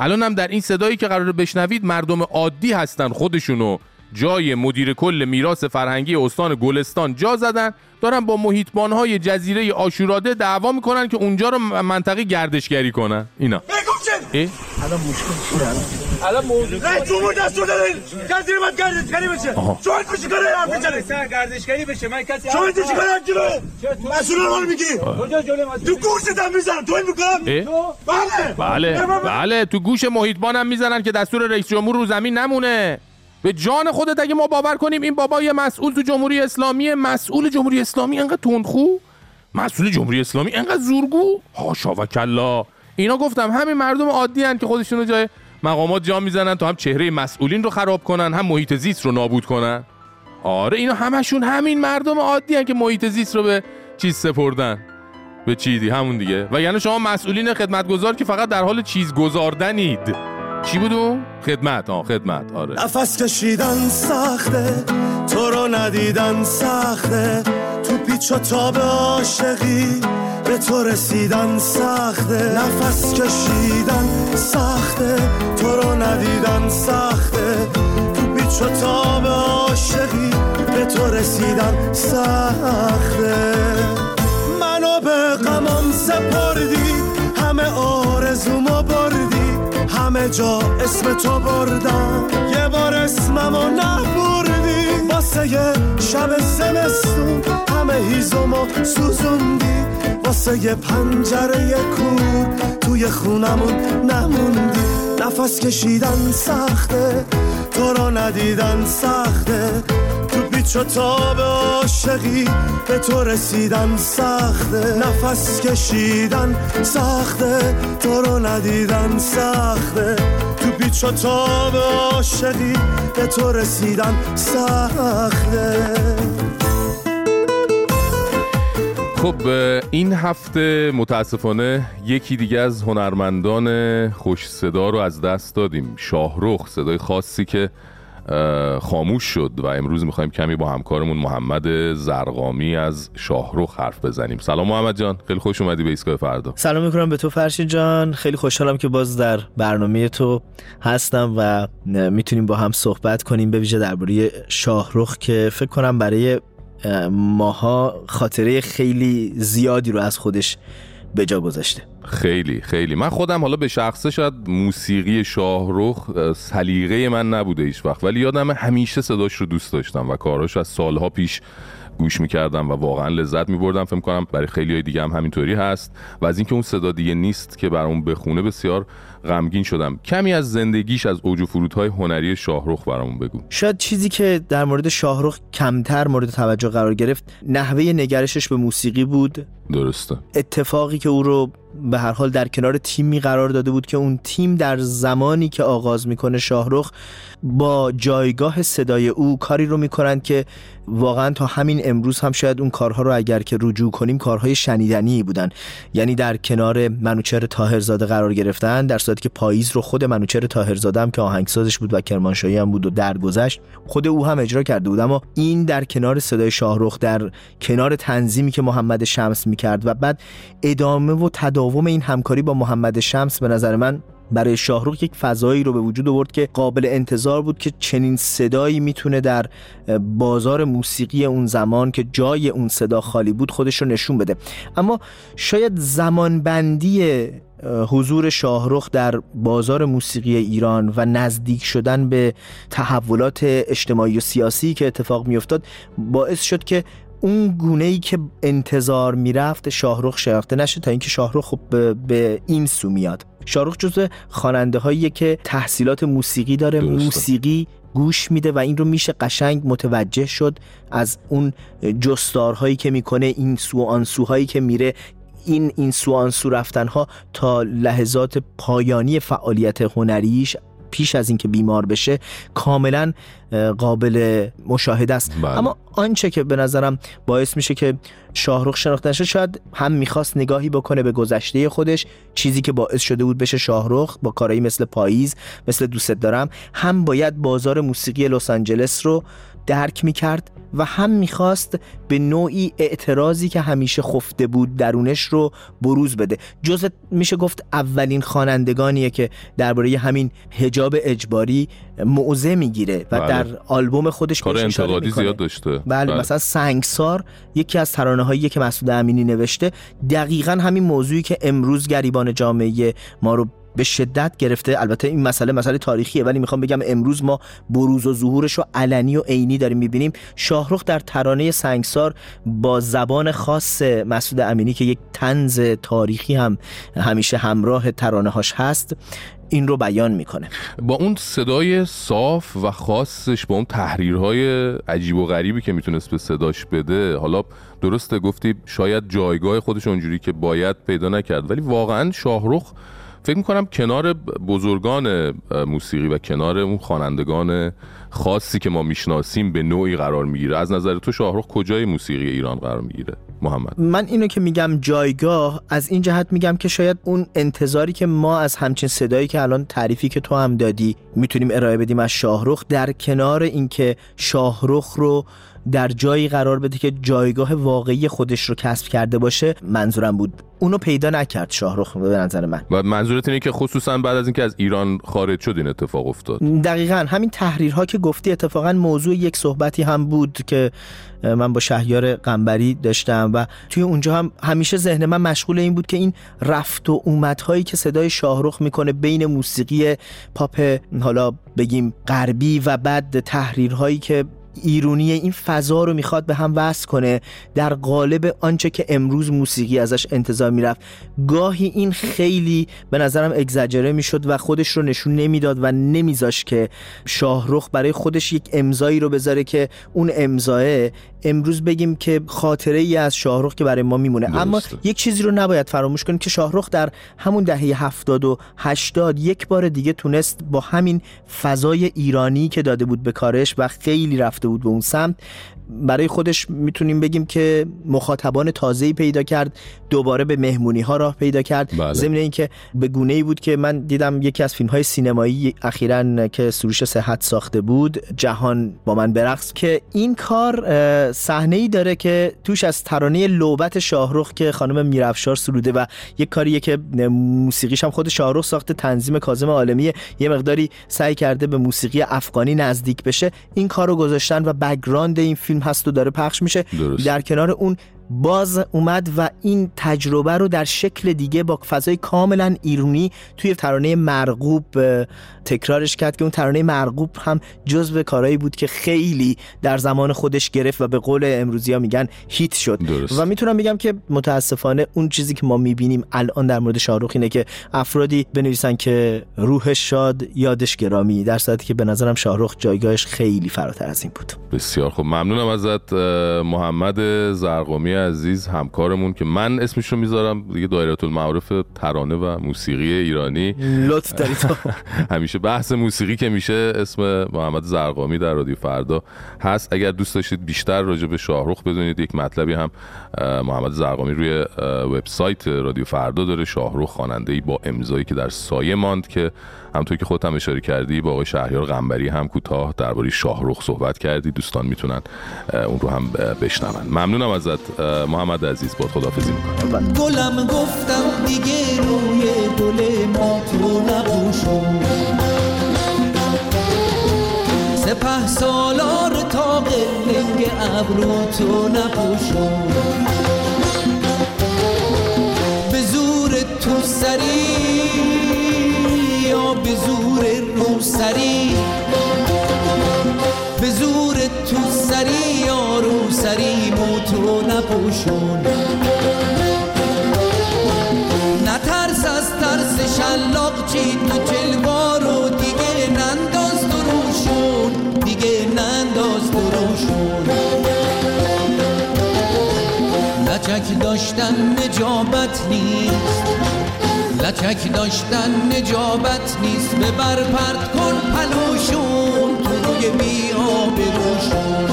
الان هم در این صدایی که قرار بشنوید مردم عادی هستن خودشونو. جای مدیر کل میراث فرهنگی استان گلستان جا زدن دارن با محیطبانهای جزیره آشوراده دعوا می‌کنن که اونجا رو منطقه گردشگری کنن. اینا. بگو چه؟ اه الان مشکل چیه؟ الان موضوع رئیس جمهور دستور داره کسی رو باید گردشگری بشه. آها. شما تو چیکار حرف می‌زنی؟ سر گردشگری بشه. من کسی شما تو چیکار حرف جلو مسئول رو میگی. کجا جلوی مسئول؟ تو می‌کنم؟ بله. بله. بله. تو گوش محیطبانم می‌زنن که دستور رئیس جمهور رو زمین نمونه. به جان خودت اگه ما باور کنیم این بابا یه مسئول تو جمهوری اسلامی مسئول جمهوری اسلامی انقدر تندخو؟ مسئول جمهوری اسلامی انقدر زورگو؟ هاشا و کلا. اینا گفتم همین مردم عادی هن که خودشونو جای مقامات جا می‌زنن تا هم چهره مسئولین رو خراب کنن هم محیط زیست رو نابود کنن. آره اینا همشون همین مردم عادی هن که محیط زیست رو به چیز سپردن. به چیزی همون دیگه. و یعنی شما مسئولین خدمتگزار که فقط در حال چیز گذاردنید چی بود؟ خدمت. آه خدمت. آره. نفس کشیدن سخته تو رو ندیدن سخته. تو پیچ و تاب عاشقی. به تو رسیدن سخته. نفس کشیدن سخته. تو رو ندیدن سخته. تو پیچ و تاب عاشقی به تو رسیدن سخته. منو به غمم سپردی. همه آرزومو بردی. همه جا اسم تو بردم. یه بار اسممو نبردی. واسه شب زمستون همه هیزمو سوزوندی. واسه پنجره کور توی خونمون نموندی. نفس کشیدن سخته. تو رو ندیدن سخته. تو پیچ و تاب عاشقی. به تو رسیدن سخته. نفس کشیدن سخته. تو رو ندیدن سخته. تو پیچ و تاب عاشقی. به تو رسیدن سخته. خب این هفته متاسفانه یکی دیگه از هنرمندان خوش صدا رو از دست دادیم. شاهرخ صدای خاصی که خاموش شد و امروز می‌خوایم کمی با همکارمون محمد زرقامی از شاهرخ حرف بزنیم. سلام محمد جان خیلی خوش اومدی به ایستگاه فردا. سلام می‌کنم به تو فرشید جان خیلی خوشحالم که باز در برنامه تو هستم و می‌تونیم با هم صحبت کنیم به ویژه درباره شاهرخ که فکر کنم برای ماها خاطره خیلی زیادی رو از خودش به جا گذاشته. خیلی خیلی. من خودم حالا به شخصه شاید موسیقی شاهرخ اه، سلیقه من نبوده هیچ وقت. ولی یادم همیشه صداش رو دوست داشتم و کاراش از سالها پیش گوش می‌کردم و واقعا لذت میبردم. فکر کنم برای خیلی های دیگه هم همینطوری هست. و از اینکه اون صدا دیگه نیست که برامون بخونه بسیار غمگین شدم. کمی از زندگیش از اوج و فرودهای هنری شاهرخ برامون بگو. شاید چیزی که در مورد شاهرخ کمتر مورد توجه قرار گرفت نحوه نگرشش به موسیقی بود. درسته. اتفاقی که او رو به هر حال در کنار تیمی قرار داده بود که اون تیم در زمانی که آغاز می‌کنه شاهرخ با جایگاه صدای او کاری رو می‌کنند که واقعا تا همین امروز هم شاید اون کارها رو اگر که رجوع کنیم کارهای شنیدنی بودن. یعنی در کنار منوچهر طاهرزاده قرار گرفتن در صورتی که پاییز رو خود منوچهر طاهرزاده هم که آهنگسازش بود و کرمانشاهی هم بود و درگذشت خود او هم اجرا کرده بود. اما این در کنار صدای شاهرخ در کنار تنظیمی که محمد شمس می‌کرد و بعد ادامه و تداوم این همکاری با محمد شمس به نظر من برای شاهرخ یک فضایی رو به وجود آورد که قابل انتظار بود که چنین صدایی می‌تونه در بازار موسیقی اون زمان که جای اون صدا خالی بود خودش رو نشون بده. اما شاید زمانبندی حضور شاهرخ در بازار موسیقی ایران و نزدیک شدن به تحولات اجتماعی و سیاسی که اتفاق میافتاد باعث شد که اون گونه ای که انتظار می‌رفت شاهرخ شناخته نشه تا اینکه شاهرخ خب به, به این سو میاد شاهرخ جزو خواننده هایی که تحصیلات موسیقی داره درسته. موسیقی گوش میده و این رو میشه قشنگ متوجه شد از اون جستارهایی که می‌کنه این سو و آن سوهایی که میره این این سو آن سو رفتن ها تا لحظات پایانی فعالیت هنریش پیش از اینکه بیمار بشه کاملا قابل مشاهده است بله. اما آنچه که به نظرم باعث میشه که شاهرخ شناخته نشه شاید هم می‌خواست نگاهی بکنه به گذشته خودش چیزی که باعث شده بود بشه شاهرخ با کارهایی مثل پاییز مثل دوست دارم هم باید بازار موسیقی لس آنجلس رو درک می‌کرد و هم می‌خواست به نوعی اعتراضی که همیشه خفته بود درونش رو بروز بده جز میشه گفت اولین خوانندگانیه که درباره همین حجاب اجباری موضع می‌گیره و بله. در آلبوم خودش کار انتقادی می‌کنه. زیاد داشته بله, مثلا سنگسار یکی از ترانه هایی که مسعود امینی نوشته دقیقا همین موضوعی که امروز گریبان جامعه ما رو به شدت گرفته. البته این مسئله مسئله تاریخیه ولی می‌خوام بگم امروز ما بروز و ظهورش رو علنی و عینی داریم می‌بینیم. شاهرخ در ترانه سنگسار با زبان خاص مسعود امینی که یک تنز تاریخی هم همیشه همراه ترانه هاش هست این رو بیان می‌کنه. با اون صدای صاف و خاصش با اون تحریرهای عجیب و غریبی که می‌تونست به صداش بده حالا درسته گفتی شاید جایگاه خودش اونجوری که باید پیدا نکرد ولی واقعا شاهرخ فکر می‌کنم کنار بزرگان موسیقی و کنار اون خوانندگان خاصی که ما می‌شناسیم به نوعی قرار می‌گیره. از نظر تو شاهرخ کجای موسیقی ایران قرار می‌گیره؟ محمد. من اینو که میگم جایگاه از این جهت میگم که شاید اون انتظاری که ما از همچین صدایی که الان تعریفی که تو هم دادی می‌تونیم ارائه بدیم از شاهرخ در کنار اینکه شاهرخ رو در جایی قرار بده که جایگاه واقعی خودش رو کسب کرده باشه منظورم بود. اونو پیدا نکرد شاهرخ به نظر من. و منظورت اینه که خصوصا بعد از اینکه از ایران خارج شد این اتفاق افتاد. دقیقا همین تحریرها که گفتی اتفاقا موضوع یک صحبتی هم بود که من با شهیار قنبری داشتم و توی اونجا هم همیشه ذهن من مشغول این بود که این رفت و اومدهایی که صدای شاهرخ می‌کنه بین موسیقی پاپ حالا بگیم غربی و بعد تحریرهایی که ایرونی این فضا رو می‌خواد به هم وصل کنه در قالب آنچه که امروز موسیقی ازش انتظار می‌رفت. گاهی این خیلی به نظرم اگزجره می‌شد و خودش رو نشون نمی‌داد و نمیذاش که شاهرخ برای خودش یک امضایی رو بذاره که اون امضاه امروز بگیم که خاطره ای از شاهرخ که برای ما میمونه. اما یک چیزی رو نباید فراموش کنیم که شاهرخ در همون دهه هفتاد و هشتاد یک بار دیگه تونست با همین فضای ایرانی که داده بود به کارش و خیلی رفته بود به اون سمت. برای خودش می‌تونیم بگیم که مخاطبان تازه‌ای پیدا کرد دوباره به مهمونی ها راه پیدا کرد. بله. ضمن اینکه به گونه ای بود که من دیدم یکی از فیلم های سینمایی اخیرا که سروش صحت ساخته بود جهان با من برقص که این کار صحنه ای داره که توش از ترانه لعبت شاهرخ که خانم میرافشار سروده و یک کاریه که موسیقیش هم خود شاهرخ ساخته تنظیم کاظم عالمی یه مقداری سعی کرده به موسیقی افغانی نزدیک بشه. این کار رو گذاشتن و background این فیلم هست و داره پخش میشه درست. در کنار اون باز اومد و این تجربه رو در شکل دیگه با فضای کاملا ایرونی توی ترانه مرغوب تکرارش کرد که اون ترانه مرغوب هم جزو کارهایی بود که خیلی در زمان خودش گرفت و به قول امروزی ها میگن هیت شد. درست. و می‌تونم بگم که متاسفانه اون چیزی که ما می‌بینیم الان در مورد شاهرخ اینه که افرادی بنویسن که روحش شاد یادش گرامی در صورتی که به نظرم شاهرخ جایگاهش خیلی فراتر از این بود. بسیار خوب. ممنونم ازت محمد زرقامی عزیز همکارمون که من اسمش رو می‌ذارم دیگه دایره المعارف ترانه و موسیقی ایرانی. لطف داری تو همیشه بحث موسیقی که میشه اسم محمد زرقامی در رادیو فردا هست. اگر دوست داشتید بیشتر راجع به شاهرخ بدونید یک مطلبی هم محمد زرقامی روی وبسایت رادیو فردا داره شاهرخ خواننده با امضایی که در سایه ماند که همونطور که خودت هم اشاره کردی با آقای شهریار قنبری هم کوتاه درباره شاهرخ صحبت کردی. دوستان می‌تونن اون رو هم بشنون. ممنونم ازت محمد عزیز با خدافظی می‌کنم. گلم گفتم دیگه روی گل ما تو نپوشون سپه سالار تا قلنگ ابرو تو نپوشون به زور تو سری رو سری به زور تو سری یا رو سری مو تو نپوشون. نترس از ترس شلاق چی تو جلوارو دیگه ننداز تو روشون. دیگه ننداز تو روشون. لچک داشتن نجابت نیست. لچک داشتن نجابت نیست. ببر پرت کن پلوشون. تو روی بی روشون.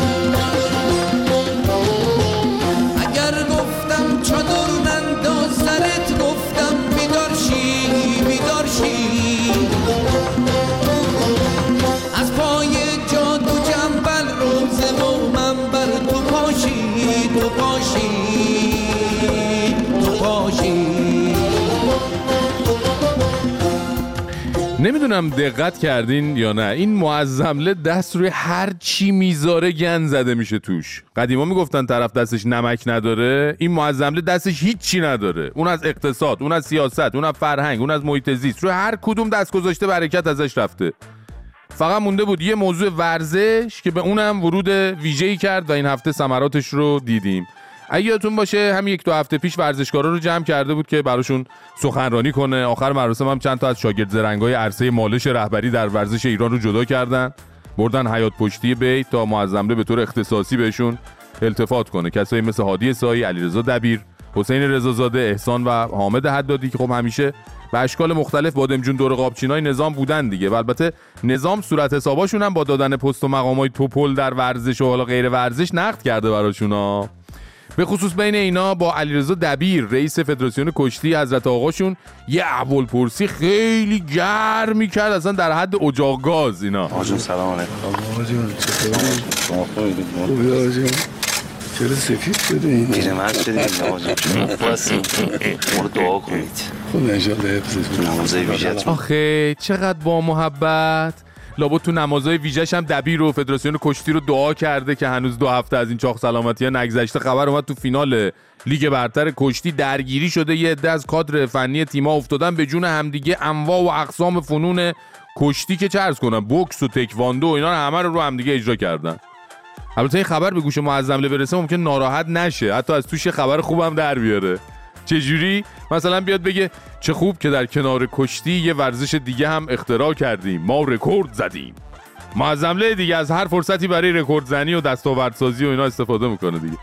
نمی‌دونم دقت کردین یا نه. این معظمله دست روی هر چی می‌ذاره گن زده میشه توش. قدیما می‌گفتن طرف دستش نمک نداره این معظمله دستش هیچی نداره. اون از اقتصاد اون از سیاست اون از فرهنگ اون از محیط زیست. روی هر کدوم دست گذاشته برکت ازش رفته. فقط مونده بود یه موضوع ورزش که به اونم ورود ویژه‌ای کرد و این هفته ثمراتش رو دیدیم. اگه یادتون باشه هم یک دو هفته پیش ورزشکارا رو جمع کرده بود که براشون سخنرانی کنه. آخر مراسم هم چند تا از شاگرد زرنگای عرصه مالش رهبری در ورزش ایران رو جدا کردن. بردن حیات پشتی بیت تا معظمله به طور اختصاصی بهشون التفات کنه. کسایی مثل هادی سایی علیرضا دبیر حسین رضازاده احسان و حامد حدادی که خب همیشه به اشکال مختلف بادمجون دور قابچینای نظام بودن دیگه. و البته نظام صورت حساباشون هم با دادن پست و مقامای توپل در ورزش و حالا غیر ورزش نقد کرده براشون ها به خصوص بین اینا با علیرضا دبیر رئیس فدراسیون کشتی حضرت آقاشون یه اول پرسی خیلی گرمی کرد اصلا در حد اجاق گاز اینا. آجون سلام علیکم. آقا جون چطوری؟ خوبی؟ آقا جون. چرا سفید شده این؟ پیرمرد شدیم آجون باسیم ما رو دعا کنید. خب ویژت آخه چقدر با محبت. لابد تو نمازهای ویژش هم دبیر و فدراسیون کشتی رو دعا کرده که هنوز دو هفته از این چاق سلامتی ها نگذشته. خبر اومد تو فینال لیگ برتر کشتی درگیری شده. یه عده از کادر فنی تیما افتادن به جون همدیگه. انواع و اقسام فنون کشتی که چه عرض کنم بوکس و تکواندو و اینا رو همه رو رو همدیگه اجرا کردن. البته این خبر به گوش معظمله برسه ممکن ناراحت نشه. حتی از توش خبر خوبم در بیاره. چجوری؟ مثلا بیاد بگه چه خوب که در کنار کشتی یه ورزش دیگه هم اختراع کردیم. ما رکورد زدیم. معظمله دیگه از هر فرصتی برای رکورد زنی و دستاوردسازی و اینا استفاده می‌کنه دیگه.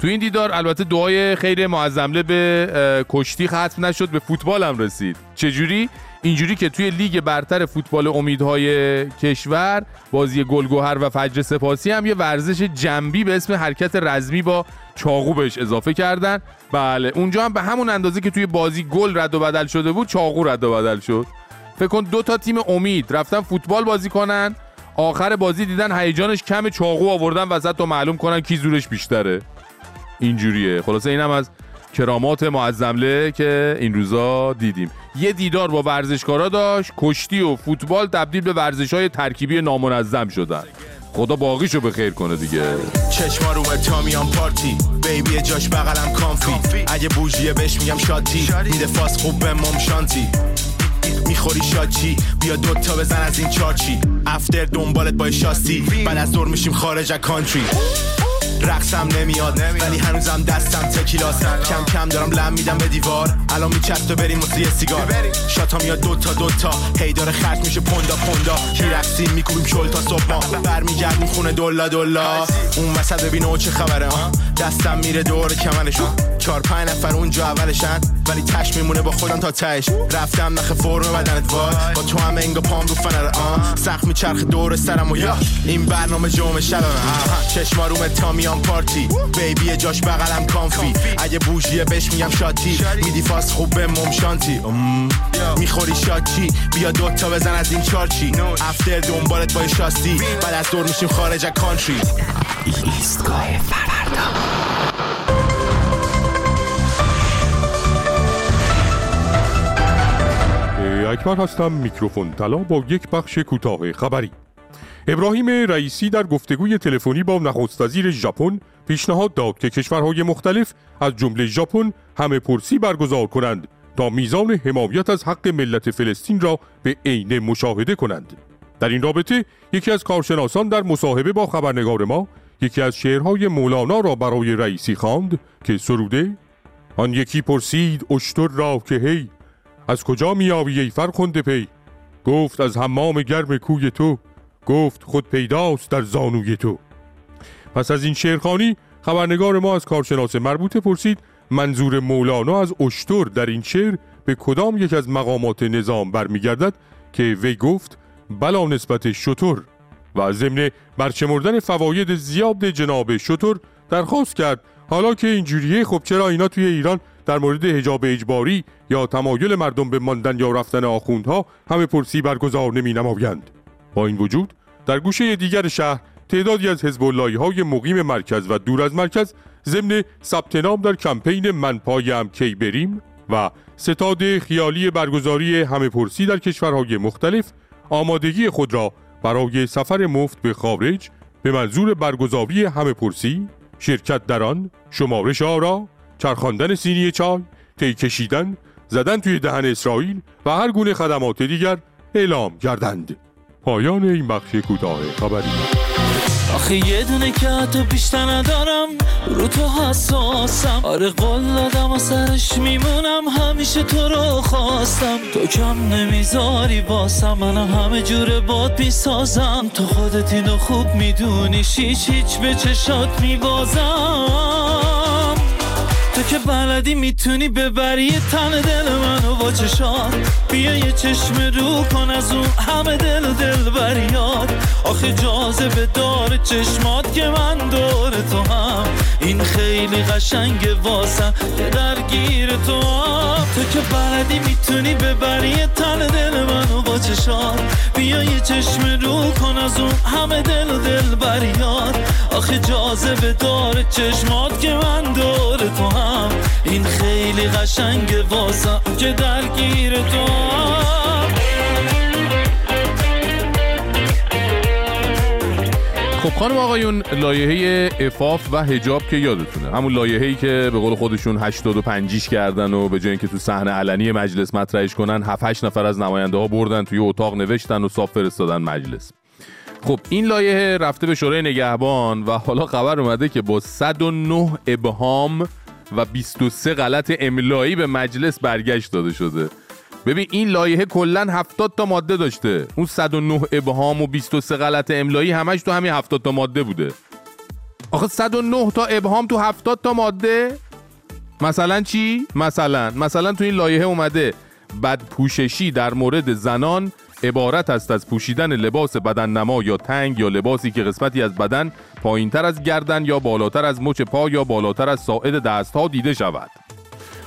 تو این دیدار البته دعای خیر معظمله به کشتی ختم نشد به فوتبال هم رسید. چجوری؟ اینجوری که توی لیگ برتر فوتبال امیدهای کشور بازی گلگوهر و فجر سپاسی هم یه ورزش جنبی به اسم حرکت رزمی با چاقو بهش اضافه کردن. بله. اونجا هم به همون اندازه که توی بازی گل رد و بدل شده بود چاقو رد و بدل شد. فکر کن دو تا تیم امید رفتن فوتبال بازی کنن آخر بازی دیدن هیجانش کم چاقو آوردن وسط تا معلوم کنن کی زورش بیشتره. اینجوریه. خلاصه اینم از کرامات معظمله که این روزا دیدیم. یه دیدار با ورزشکارا داشت. کشتی و فوتبال تبدیل به ورزش های ترکیبی نامنظم شدن. خدا باقیشو به خیر کنه دیگه. چشما رو تا میام پارتی. بیبی جاش بغلم کانفی اگه بوجیه بهش میگم شاتی میده فاس خوب به مم شانتی. می‌خوری شاچی بیا دوتا بزن از این چارچی. افتر دنبالت با شاستی بعد از دور میشیم خارج از کانتری رقصم نمیاد ولی هنوزم دستم تکیلاس کم کم دارم لم میدم به دیوار. الان میچست و بریم واسه یه سیگار. شاتا میاد دوتا دوتا هی داره خرج میشه پوندا پوندا. میرقصیم میکوبیم چل تا صبح. برمیگردیم خونه دلا دلا اون وسط ببین چه خبره ها؟ دستم میره دور کمرشون چهار پنج نفر اونجا اولشن. ولی تش میمونه با خودم تا تهش رفتم نخ فرم بدنت وای. با تو هم انگا پام رو فنر. آه. سخت میچرخ دور سرم و یا. این برنامه جمعه آها. چشما روم تا میام پارتی. بیبی جاش بغلم کانفی اگه بوجیه بهش میگم شاتی. میدی فاس خوب به مم شانتی. ام. می‌خوری شاتی. بیا دوتا بزن از این چارچی. افتر دنبالت با شاستی. بعد از دور میشیم خارج کانتری ایستگاه فردا. اکبر هستم. میکروفون طلا با یک بخش کوتاه خبری. ابراهیم رئیسی در گفتگوی تلفنی با نخست وزیر ژاپن پیشنهاد داد که کشورهای مختلف از جمله ژاپن همه پرسی برگزار کنند تا میزان حمایت از حق ملت فلسطین را به عینه مشاهده کنند. در این رابطه یکی از کارشناسان در مصاحبه با خبرنگار ما یکی از شعرهای مولانا را برای رئیسی خواند که سروده آن یکی پرسید اشتر را که هی از کجا میآیی ای فرخنده پی؟ گفت از حمام گرم کوی تو گفت خود پیداست در زانوی تو. پس از این شعرخانی خبرنگار ما از کارشناس مربوطه پرسید منظور مولانا از اشتر در این شعر به کدام یک از مقامات نظام برمیگردد که وی گفت بلا نسبت شتر. و ضمن برچمردن فواید زیاد جناب شتر درخواست کرد حالا که اینجوریه خب چرا اینا توی ایران در مورد حجاب اجباری یا تمایل مردم به ماندن یا رفتن آخوندها همه پرسی برگزار نمی نمایند. با این وجود در گوشه دیگر شهر تعدادی از حزب های مقیم مرکز و دور از مرکز ضمن ثبت نام در کمپین من پایم کی بریم و ستاد خیالی برگزاری همه پرسی در کشورهای مختلف آمادگی خود را برای سفر مفت به خارج به منظور برگزاری همه پرسی شرکت در آن شمارش آرا چرخاندن سینی چای طی کشیدن زدن توی دهن اسرائیل و هر گونه خدمات دیگر اعلام کردند. پایان این بخش کوتاه خبری. آخه یه دونه که حتی بیشتر ندارم رو تو حساسم. آره قول دادم و سرش میمونم همیشه تو رو خواستم. تو کم نمی‌ذاری باسم منم همه جور باد می‌سازم. تو خودت اینو خوب می‌دونی هیچ هیچ به چشات میبازم. تو که بلدی می‌تونی ببری. تن دل منو با چشات. بیا یه چشم رو کن از اون همه دل و دل بریاد آخه جاذبه داره چشمات که من دور تو هم. این خیلی قشنگه واسم که درگیر تو هم. تو که بلدی می‌تونی ببری. تن دل منو با چشات. بیا یه چشم رو کن از اون همه دل و دل بریاد آخه جاذبه داره چشمات که من دور تو هم. این خیلی قشنگه واسم که درگیر تو. خب خانم آقایون لایحه افاف و هجاب که یادتونه. همون لایحه‌ای که به قول خودشون 85 کردن و به جای اینکه تو صحنه علنی مجلس مطرحش کنن 7 8 نفر از نماینده ها بردن توی اتاق نوشتن و صاف فرستادن مجلس. خب این لایحه رفته به شورای نگهبان و حالا خبر اومده که با 109 ابهام و 23 غلط املایی به مجلس برگشت داده شده. ببین این لایحه کلا 70 تا ماده داشته. اون 109 ابهام و 23 غلط املایی همش تو همین 70 تا ماده بوده. آخه 109 تا ابهام تو 70 تا ماده؟ مثلا چی؟ مثلا. مثلا تو این لایحه اومده بد پوششی در مورد زنان عبارت است از پوشیدن لباس بدن نما یا تنگ یا لباسی که قسمتی از بدن پایینتر از گردن یا بالاتر از مچ پا یا بالاتر از ساعد دست ها دیده شود.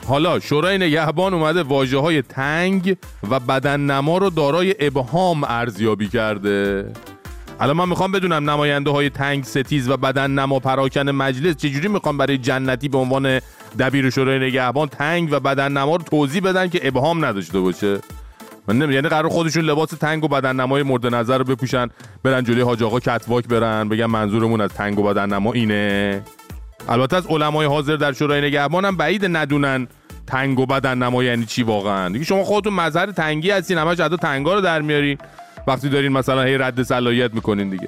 حالا شورای نگهبان اومده واجه های تنگ و بدن نما رو دارای ابهام ارزیابی کرده. الان من می‌خوام بدونم نماینده های تنگ ستیز و بدن نما پراکن مجلس چجوری می‌خوام برای جنتی به عنوان دبیر شورای نگهبان تنگ و بدن نما رو توضیح بدن که ابهام نداشته باشه؟ من نمی یعنی قرار خودشون لباس تنگ و بدن نمای مورد نظر رو بپوشن برن جلوی حاج آقا کتواک برن بگن منظورمون از تنگ و بدن نما اینه. البته از علمای حاضر در شورای نگهبان هم بعید ندونن تنگ و بدن نما یعنی چی واقعا. دیگه شما خودتون مظهر تنگی هستین همش ادا تنگا رو در میارین. وقتی دارین مثلا هی رد صلاحیت می‌کنین دیگه.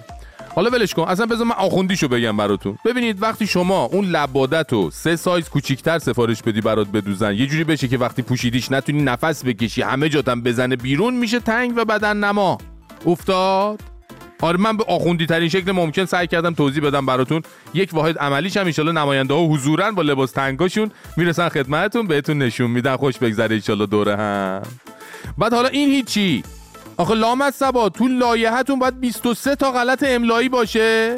حالا ولش کن. اصلا بذار من آخوندیشو بگم براتون. ببینید وقتی شما اون لبادت رو سه سایز کوچیکتر سفارش بدی برات بدوزن یه جوری بشه که وقتی پوشیدیش نتونی نفس بکشی همه جاتم بزنه بیرون میشه تنگ و بدن نما. افتاد؟ آره من به آخوندی ترین شکل ممکن سعی کردم توضیح بدم براتون. یک واحد عملیش هم ان نماینده ها حضورن با لباس تنگاشون می‌رسن خدمتتون بهتون نشون میدن. خوش بگذره ان دوره هم. بعد حالا این هیچی. آخه لام سبا تو لایحتون باید 23 تا غلط املایی باشه.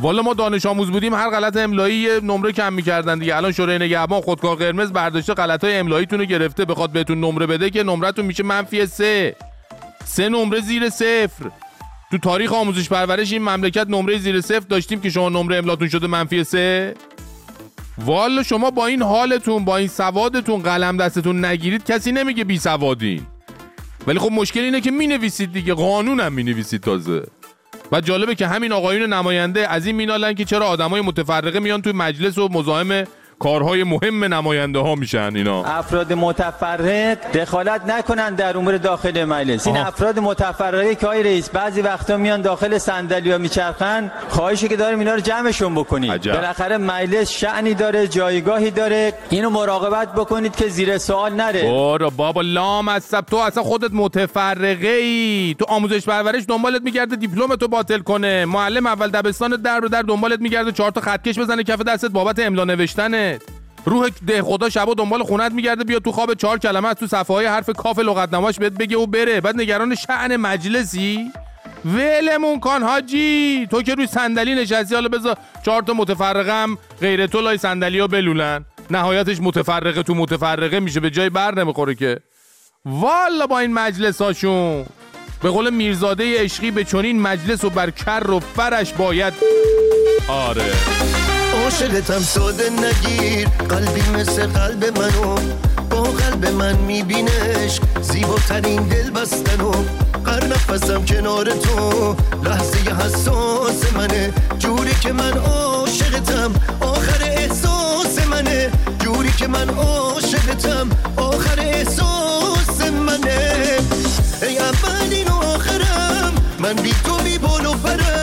والا ما دانش آموز بودیم هر غلط املایی یه نمره کم می‌کردن دیگه. الان شورای نگهبان خودکار قرمز برداشته غلط های املاییتون رو گرفته. بخواد بهتون نمره بده که نمرتون میشه منفی سه. سه نمره زیر صفر. تو تاریخ آموزش پرورش این مملکت نمره زیر صفر داشتیم که شما نمره املاتون شده منفی سه. والا شما با این حالتون با این سوادتون قلم دستتون نگیرید کسی نمیگه بی سوادین. ولی خب مشکل اینه که می نویسید دیگه. قانون هم می نویسید تازه. و جالبه که همین آقایون نماینده از این مینالن که چرا آدمای متفرقه میان توی مجلس و مزاحم کارهای مهم نماینده ها میشن اینا. افراد متفرق دخالت نکنن در امور داخل مجلس. این. افراد متفرقه که آقای رئیس بعضی وقتا میان داخل صندلی ها میچرخن خواهشی که داریم اینا رو جمعشون بکنید. عجب. بالاخره مجلس شعنی داره جایگاهی داره. اینو مراقبت بکنید که زیر سوال نره. برو بابا لام از سب. تو اصلا خودت متفرقه ای. تو آموزش پرورش دنبالت میگرده دیپلم تو باطل کنه. معلم اول دبستان در رو در دنبالت میگرده چهار تا خطکش بزنه کف دستت بابت املا نوشتنت روح ده خدا شبا دنبال خونت میگرده بیا تو خواب چهار کلمه از تو صفحه های حرف کاف لغتنماش بهت بگه و بره. بعد نگران شعن مجلسی؟ ولمون کن حاجی. تو که روی صندلی نشستی حالا بذار چهار تا متفرقم غیر تو لای صندلی ها بلولن. نهایتش متفرقه تو متفرقه میشه به جای بر نمی‌خوره که. والا با این مجلس هاشون. به قول میرزاده عشقی به چنین مجلس و بر کر و فرش باید. آره. عاشقتم ساده نگیر. قلبی مثل قلب منو. با قلب من میبینش زیباترین دل بستن و هر نفسم کنار تو. لحظه حساس منه. جوری که من عاشقتم آخر احساس منه. جوری که من عاشقتم آخر احساس منه. ای اولین و آخرم. من بی تو بی بال و پرم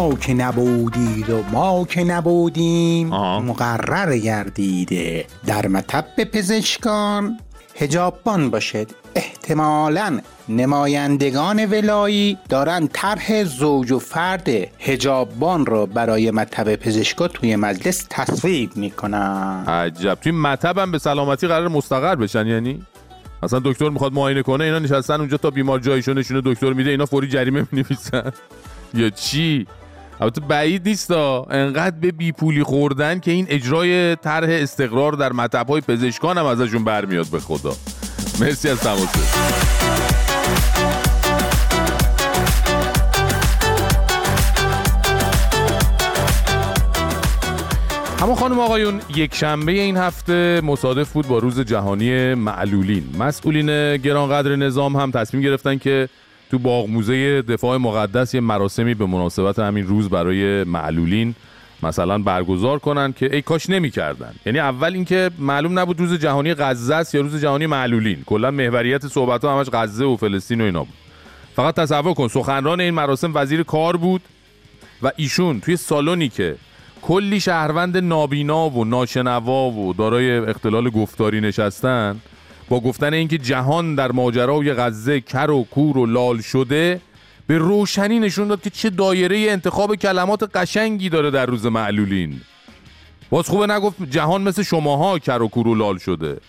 شما که نبودید و ما که نبودیم مقرر گردیده در مطب پزشکان هجابان باشد. احتمالا نمایندگان ولایی دارن طرح زوج و فرد هجابان رو برای مطب پزشکا توی مجلس تصویب می‌کنن. عجب. توی مطب هم به سلامتی قرار مستقر بشن یعنی؟ اصلا دکتر می‌خواد معاینه کنه اینا نشستن اونجا تا بیمار جایشو نشونه دکتر میده اینا فوری جریمه می‌نویسن. یا چی؟ البته بعید نیست انقدر به بیپولی خوردن که این اجرای طرح استقرار در مطب های پزشکان هم ازشون برمیاد به خدا. مرسی از تماسه اما خانم آقایون یک شنبه این هفته مصادف بود با روز جهانی معلولین. مسئولین گرانقدر نظام هم تصمیم گرفتن که تو باغ موزه دفاع مقدس یه مراسمی به مناسبت همین روز برای معلولین مثلا برگزار کنن که ای کاش نمی‌کردن. یعنی اول اینکه معلوم نبود روز جهانی غزه است یا روز جهانی معلولین. کلا محوریت صحبت ها همش غزه و فلسطین و اینا بود. فقط تصور کن سخنران این مراسم وزیر کار بود و ایشون توی سالونی که کلی شهروند نابینا و ناشنوا و دارای اختلال گفتاری نشستن با گفتن اینکه جهان در ماجرای غزه کر و کور و لال شده به روشنی نشون داد که چه دایره انتخاب کلمات قشنگی داره در روز معلولین. باز خوبه نگفت جهان مثل شماها کر و کور و لال شده.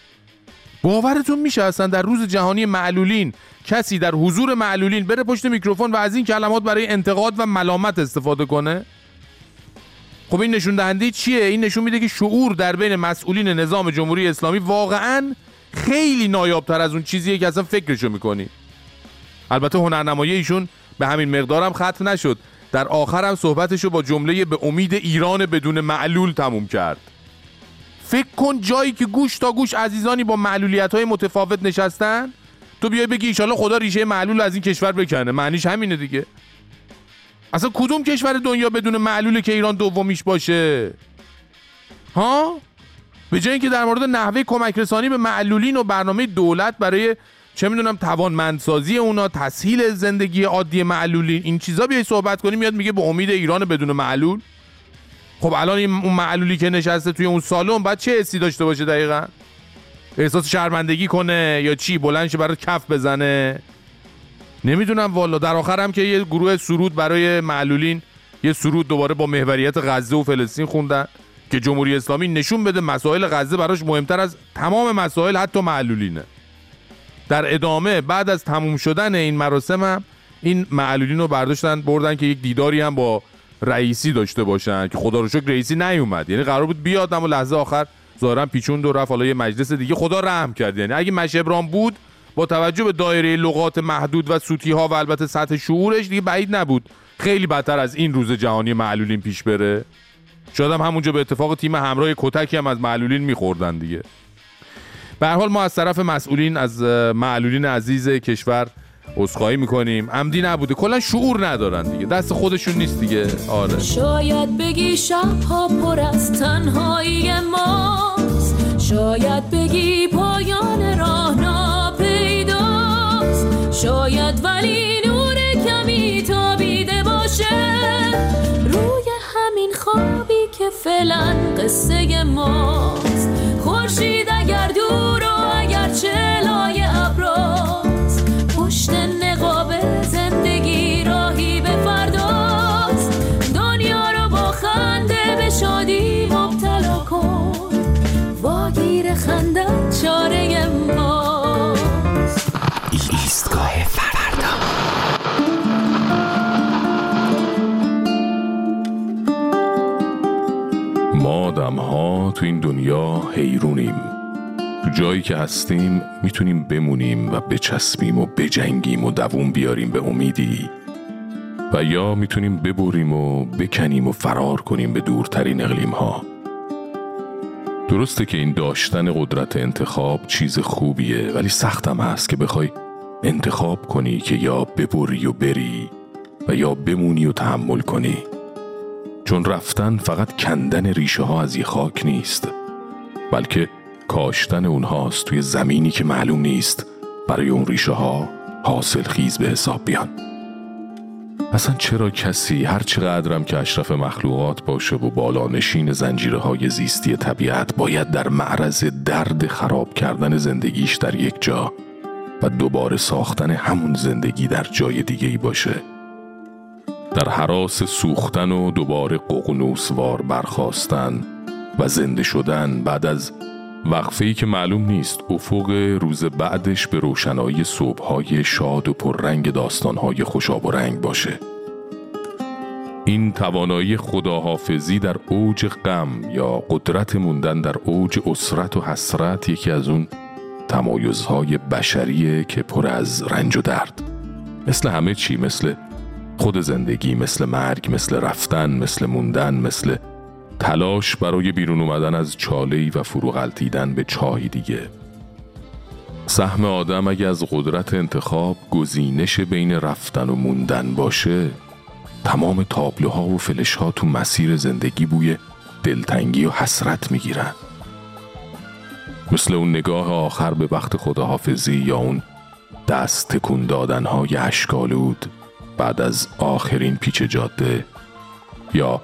باورتون میشه اصلا در روز جهانی معلولین کسی در حضور معلولین بره پشت میکروفون و از این کلمات برای انتقاد و ملامت استفاده کنه؟ خب این نشون دهنده چیه؟ این نشون میده که شعور در بین مسئولین نظام جمهوری اسلامی واقعا خیلی نایابتر از اون چیزیه که اصلا فکرشو می‌کنی. البته هنرنمایی ایشون به همین مقدارم ختم نشد. در آخر هم صحبتشو با جمله به امید ایران بدون معلول تموم کرد. فکر کن جایی که گوش تا گوش عزیزانی با معلولیت های متفاوت نشستن تو بیای بگی ایشالا خدا ریشه معلول از این کشور بکنه. معنیش همینه دیگه. اصلا کدوم کشور دنیا بدون معلوله که ایران دومیش باشه؟ ها؟ به جای اینکه در مورد نحوه کمک رسانی به معلولین و برنامه دولت برای چه می‌دونم توانمندسازی اونا تسهیل زندگی عادی معلولین این چیزا بیای صحبت کنی میاد میگه به امید ایران بدون معلول. خب الان این اون معلولی که نشسته توی اون سالن بعد چه حسی داشته باشه دقیقا؟ احساس شرمندگی کنه یا چی؟ بلند شه برای کف بزنه؟ نمی‌دونم والا. در آخر هم که یه گروه سرود برای معلولین یه سرود دوباره با محوریت غزه و فلسطین خوندن. که جمهوری اسلامی نشون بده مسائل غزه براش مهمتر از تمام مسائل حتی معلولینه. در ادامه بعد از تموم شدن این مراسم هم این معلولین رو برداشتن بردن که یک دیداری هم با رئیسی داشته باشن که خدا رو شکر رئیسی نیومد. یعنی قرار بود بیاد اما لحظه آخر ظاهرا پیچوند و رفت. حالا یه مجلس دیگه خدا رحم کرد. یعنی اگه مشبران بود با توجه به دایره لغات محدود و سوتی ها و البته سطح شعورش دیگه بعید نبود. خیلی بدتر از این روز جهانی معلولین پیش بره. شاید هم همونجا به اتفاق تیم همراه کتکی هم از معلولین میخوردن دیگه. به حال ما از طرف مسئولین از معلولین عزیز کشور عذرخواهی می‌کنیم. عمدی نبوده کلا شعور ندارن دیگه. دست خودشون نیست دیگه. آره. شاید بگی شبها پر از تنهایی ماست. شاید بگی پایان راه ناپیداست شاید ولی فعلا قصه ماست. خورشید اگر دور ما آدم تو این دنیا حیرونیم. تو جایی که هستیم می‌تونیم بمونیم و بچسبیم و بجنگیم و دووم بیاریم به امیدی. و یا می‌تونیم ببریم و بکنیم و فرار کنیم به دورترین اقلیم ها درسته که این داشتن قدرت انتخاب چیز خوبیه ولی سختم هست که بخوای انتخاب کنی که یا ببری و بری و یا بمونی و تحمل کنی. چون رفتن فقط کندن ریشه ها از یه خاک نیست بلکه کاشتن اونهاست توی زمینی که معلوم نیست برای اون ریشه ها حاصل خیز به حساب بیان. اصلا چرا کسی هر چقدرم که اشرف مخلوقات باشه و بالا نشین زنجیره های زیستی طبیعت باید در معرض درد خراب کردن زندگیش در یک جا و دوباره ساختن همون زندگی در جای دیگه ای باشه در حراس سوختن و دوباره ققنوسوار برخواستن و زنده شدن بعد از وقفه‌ای که معلوم نیست افق روز بعدش به روشنایی صبحهای شاد و پررنگ داستانهای خوشاب و رنگ باشه. این توانایی خداحافظی در اوج غم یا قدرت موندن در اوج اسرت و حسرت یکی از اون تمایزهای بشریه که پر از رنج و درد. مثل همه چی مثل خود زندگی مثل مرگ مثل رفتن مثل موندن مثل تلاش برای بیرون اومدن از چالهی و فروغلتیدن به چاهی دیگه. سهم آدم اگه از قدرت انتخاب گزینش بین رفتن و موندن باشه تمام تابلوها و فلشها تو مسیر زندگی بوی دلتنگی و حسرت می‌گیرن. مثل اون نگاه آخر به وقت خداحافظی یا اون دست تکون دادنهای اشکالود. بعد از آخرین پیچ جاده یا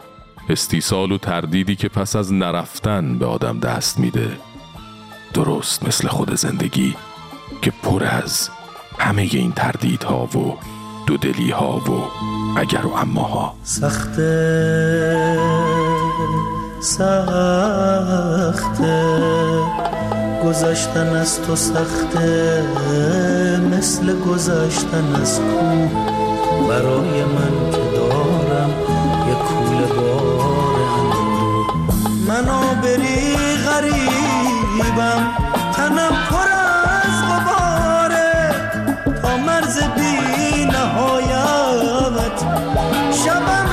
استیصال و تردیدی که پس از نرفتن به آدم دست میده درست مثل خود زندگی که پر از همه این تردیدها و دودلی ها و اگر و اماها. سخته سخته گذشتن از تو سخته مثل گذشتن از کو برای من که دارم یه کوله بار اندو منو بری غریبم تنم پر از غباره. تا مرز بی نهایت شبم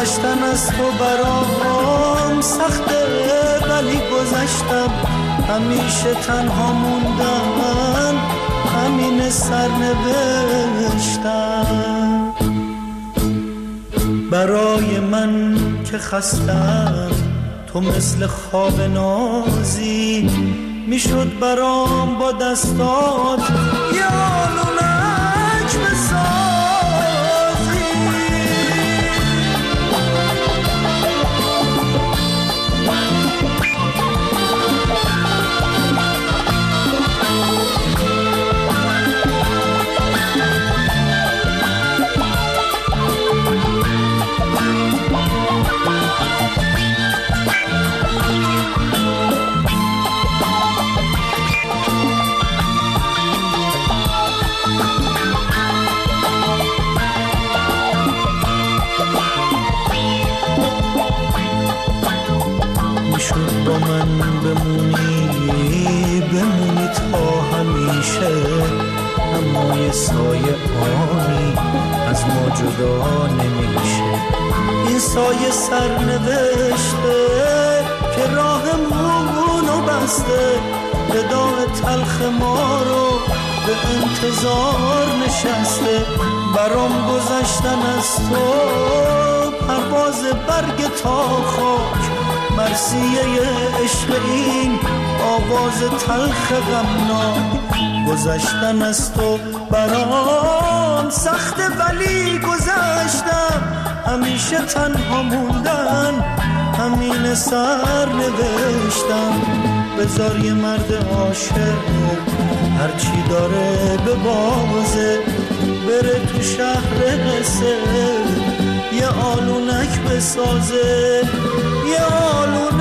گذشتن از تو برام سخته ولی گذشتم. همیشه تنها موندن همین سرنوشتم. برای من که خستم تو مثل خواب نازی. می‌شد برام با دستات انتظار نشسته برام گذشتن از تو. پرواز برگ تا خاک مرسیه عشق این آواز تلخ غمناک. گذشتن از تو برام سخته ولی گذشتم. همیشه تنها موندن همین سر نوشتم. بذار یه مرد عاشق هرچی داره به بازه بره تو شهر قصه. یه آلونک بسازه یه آلونک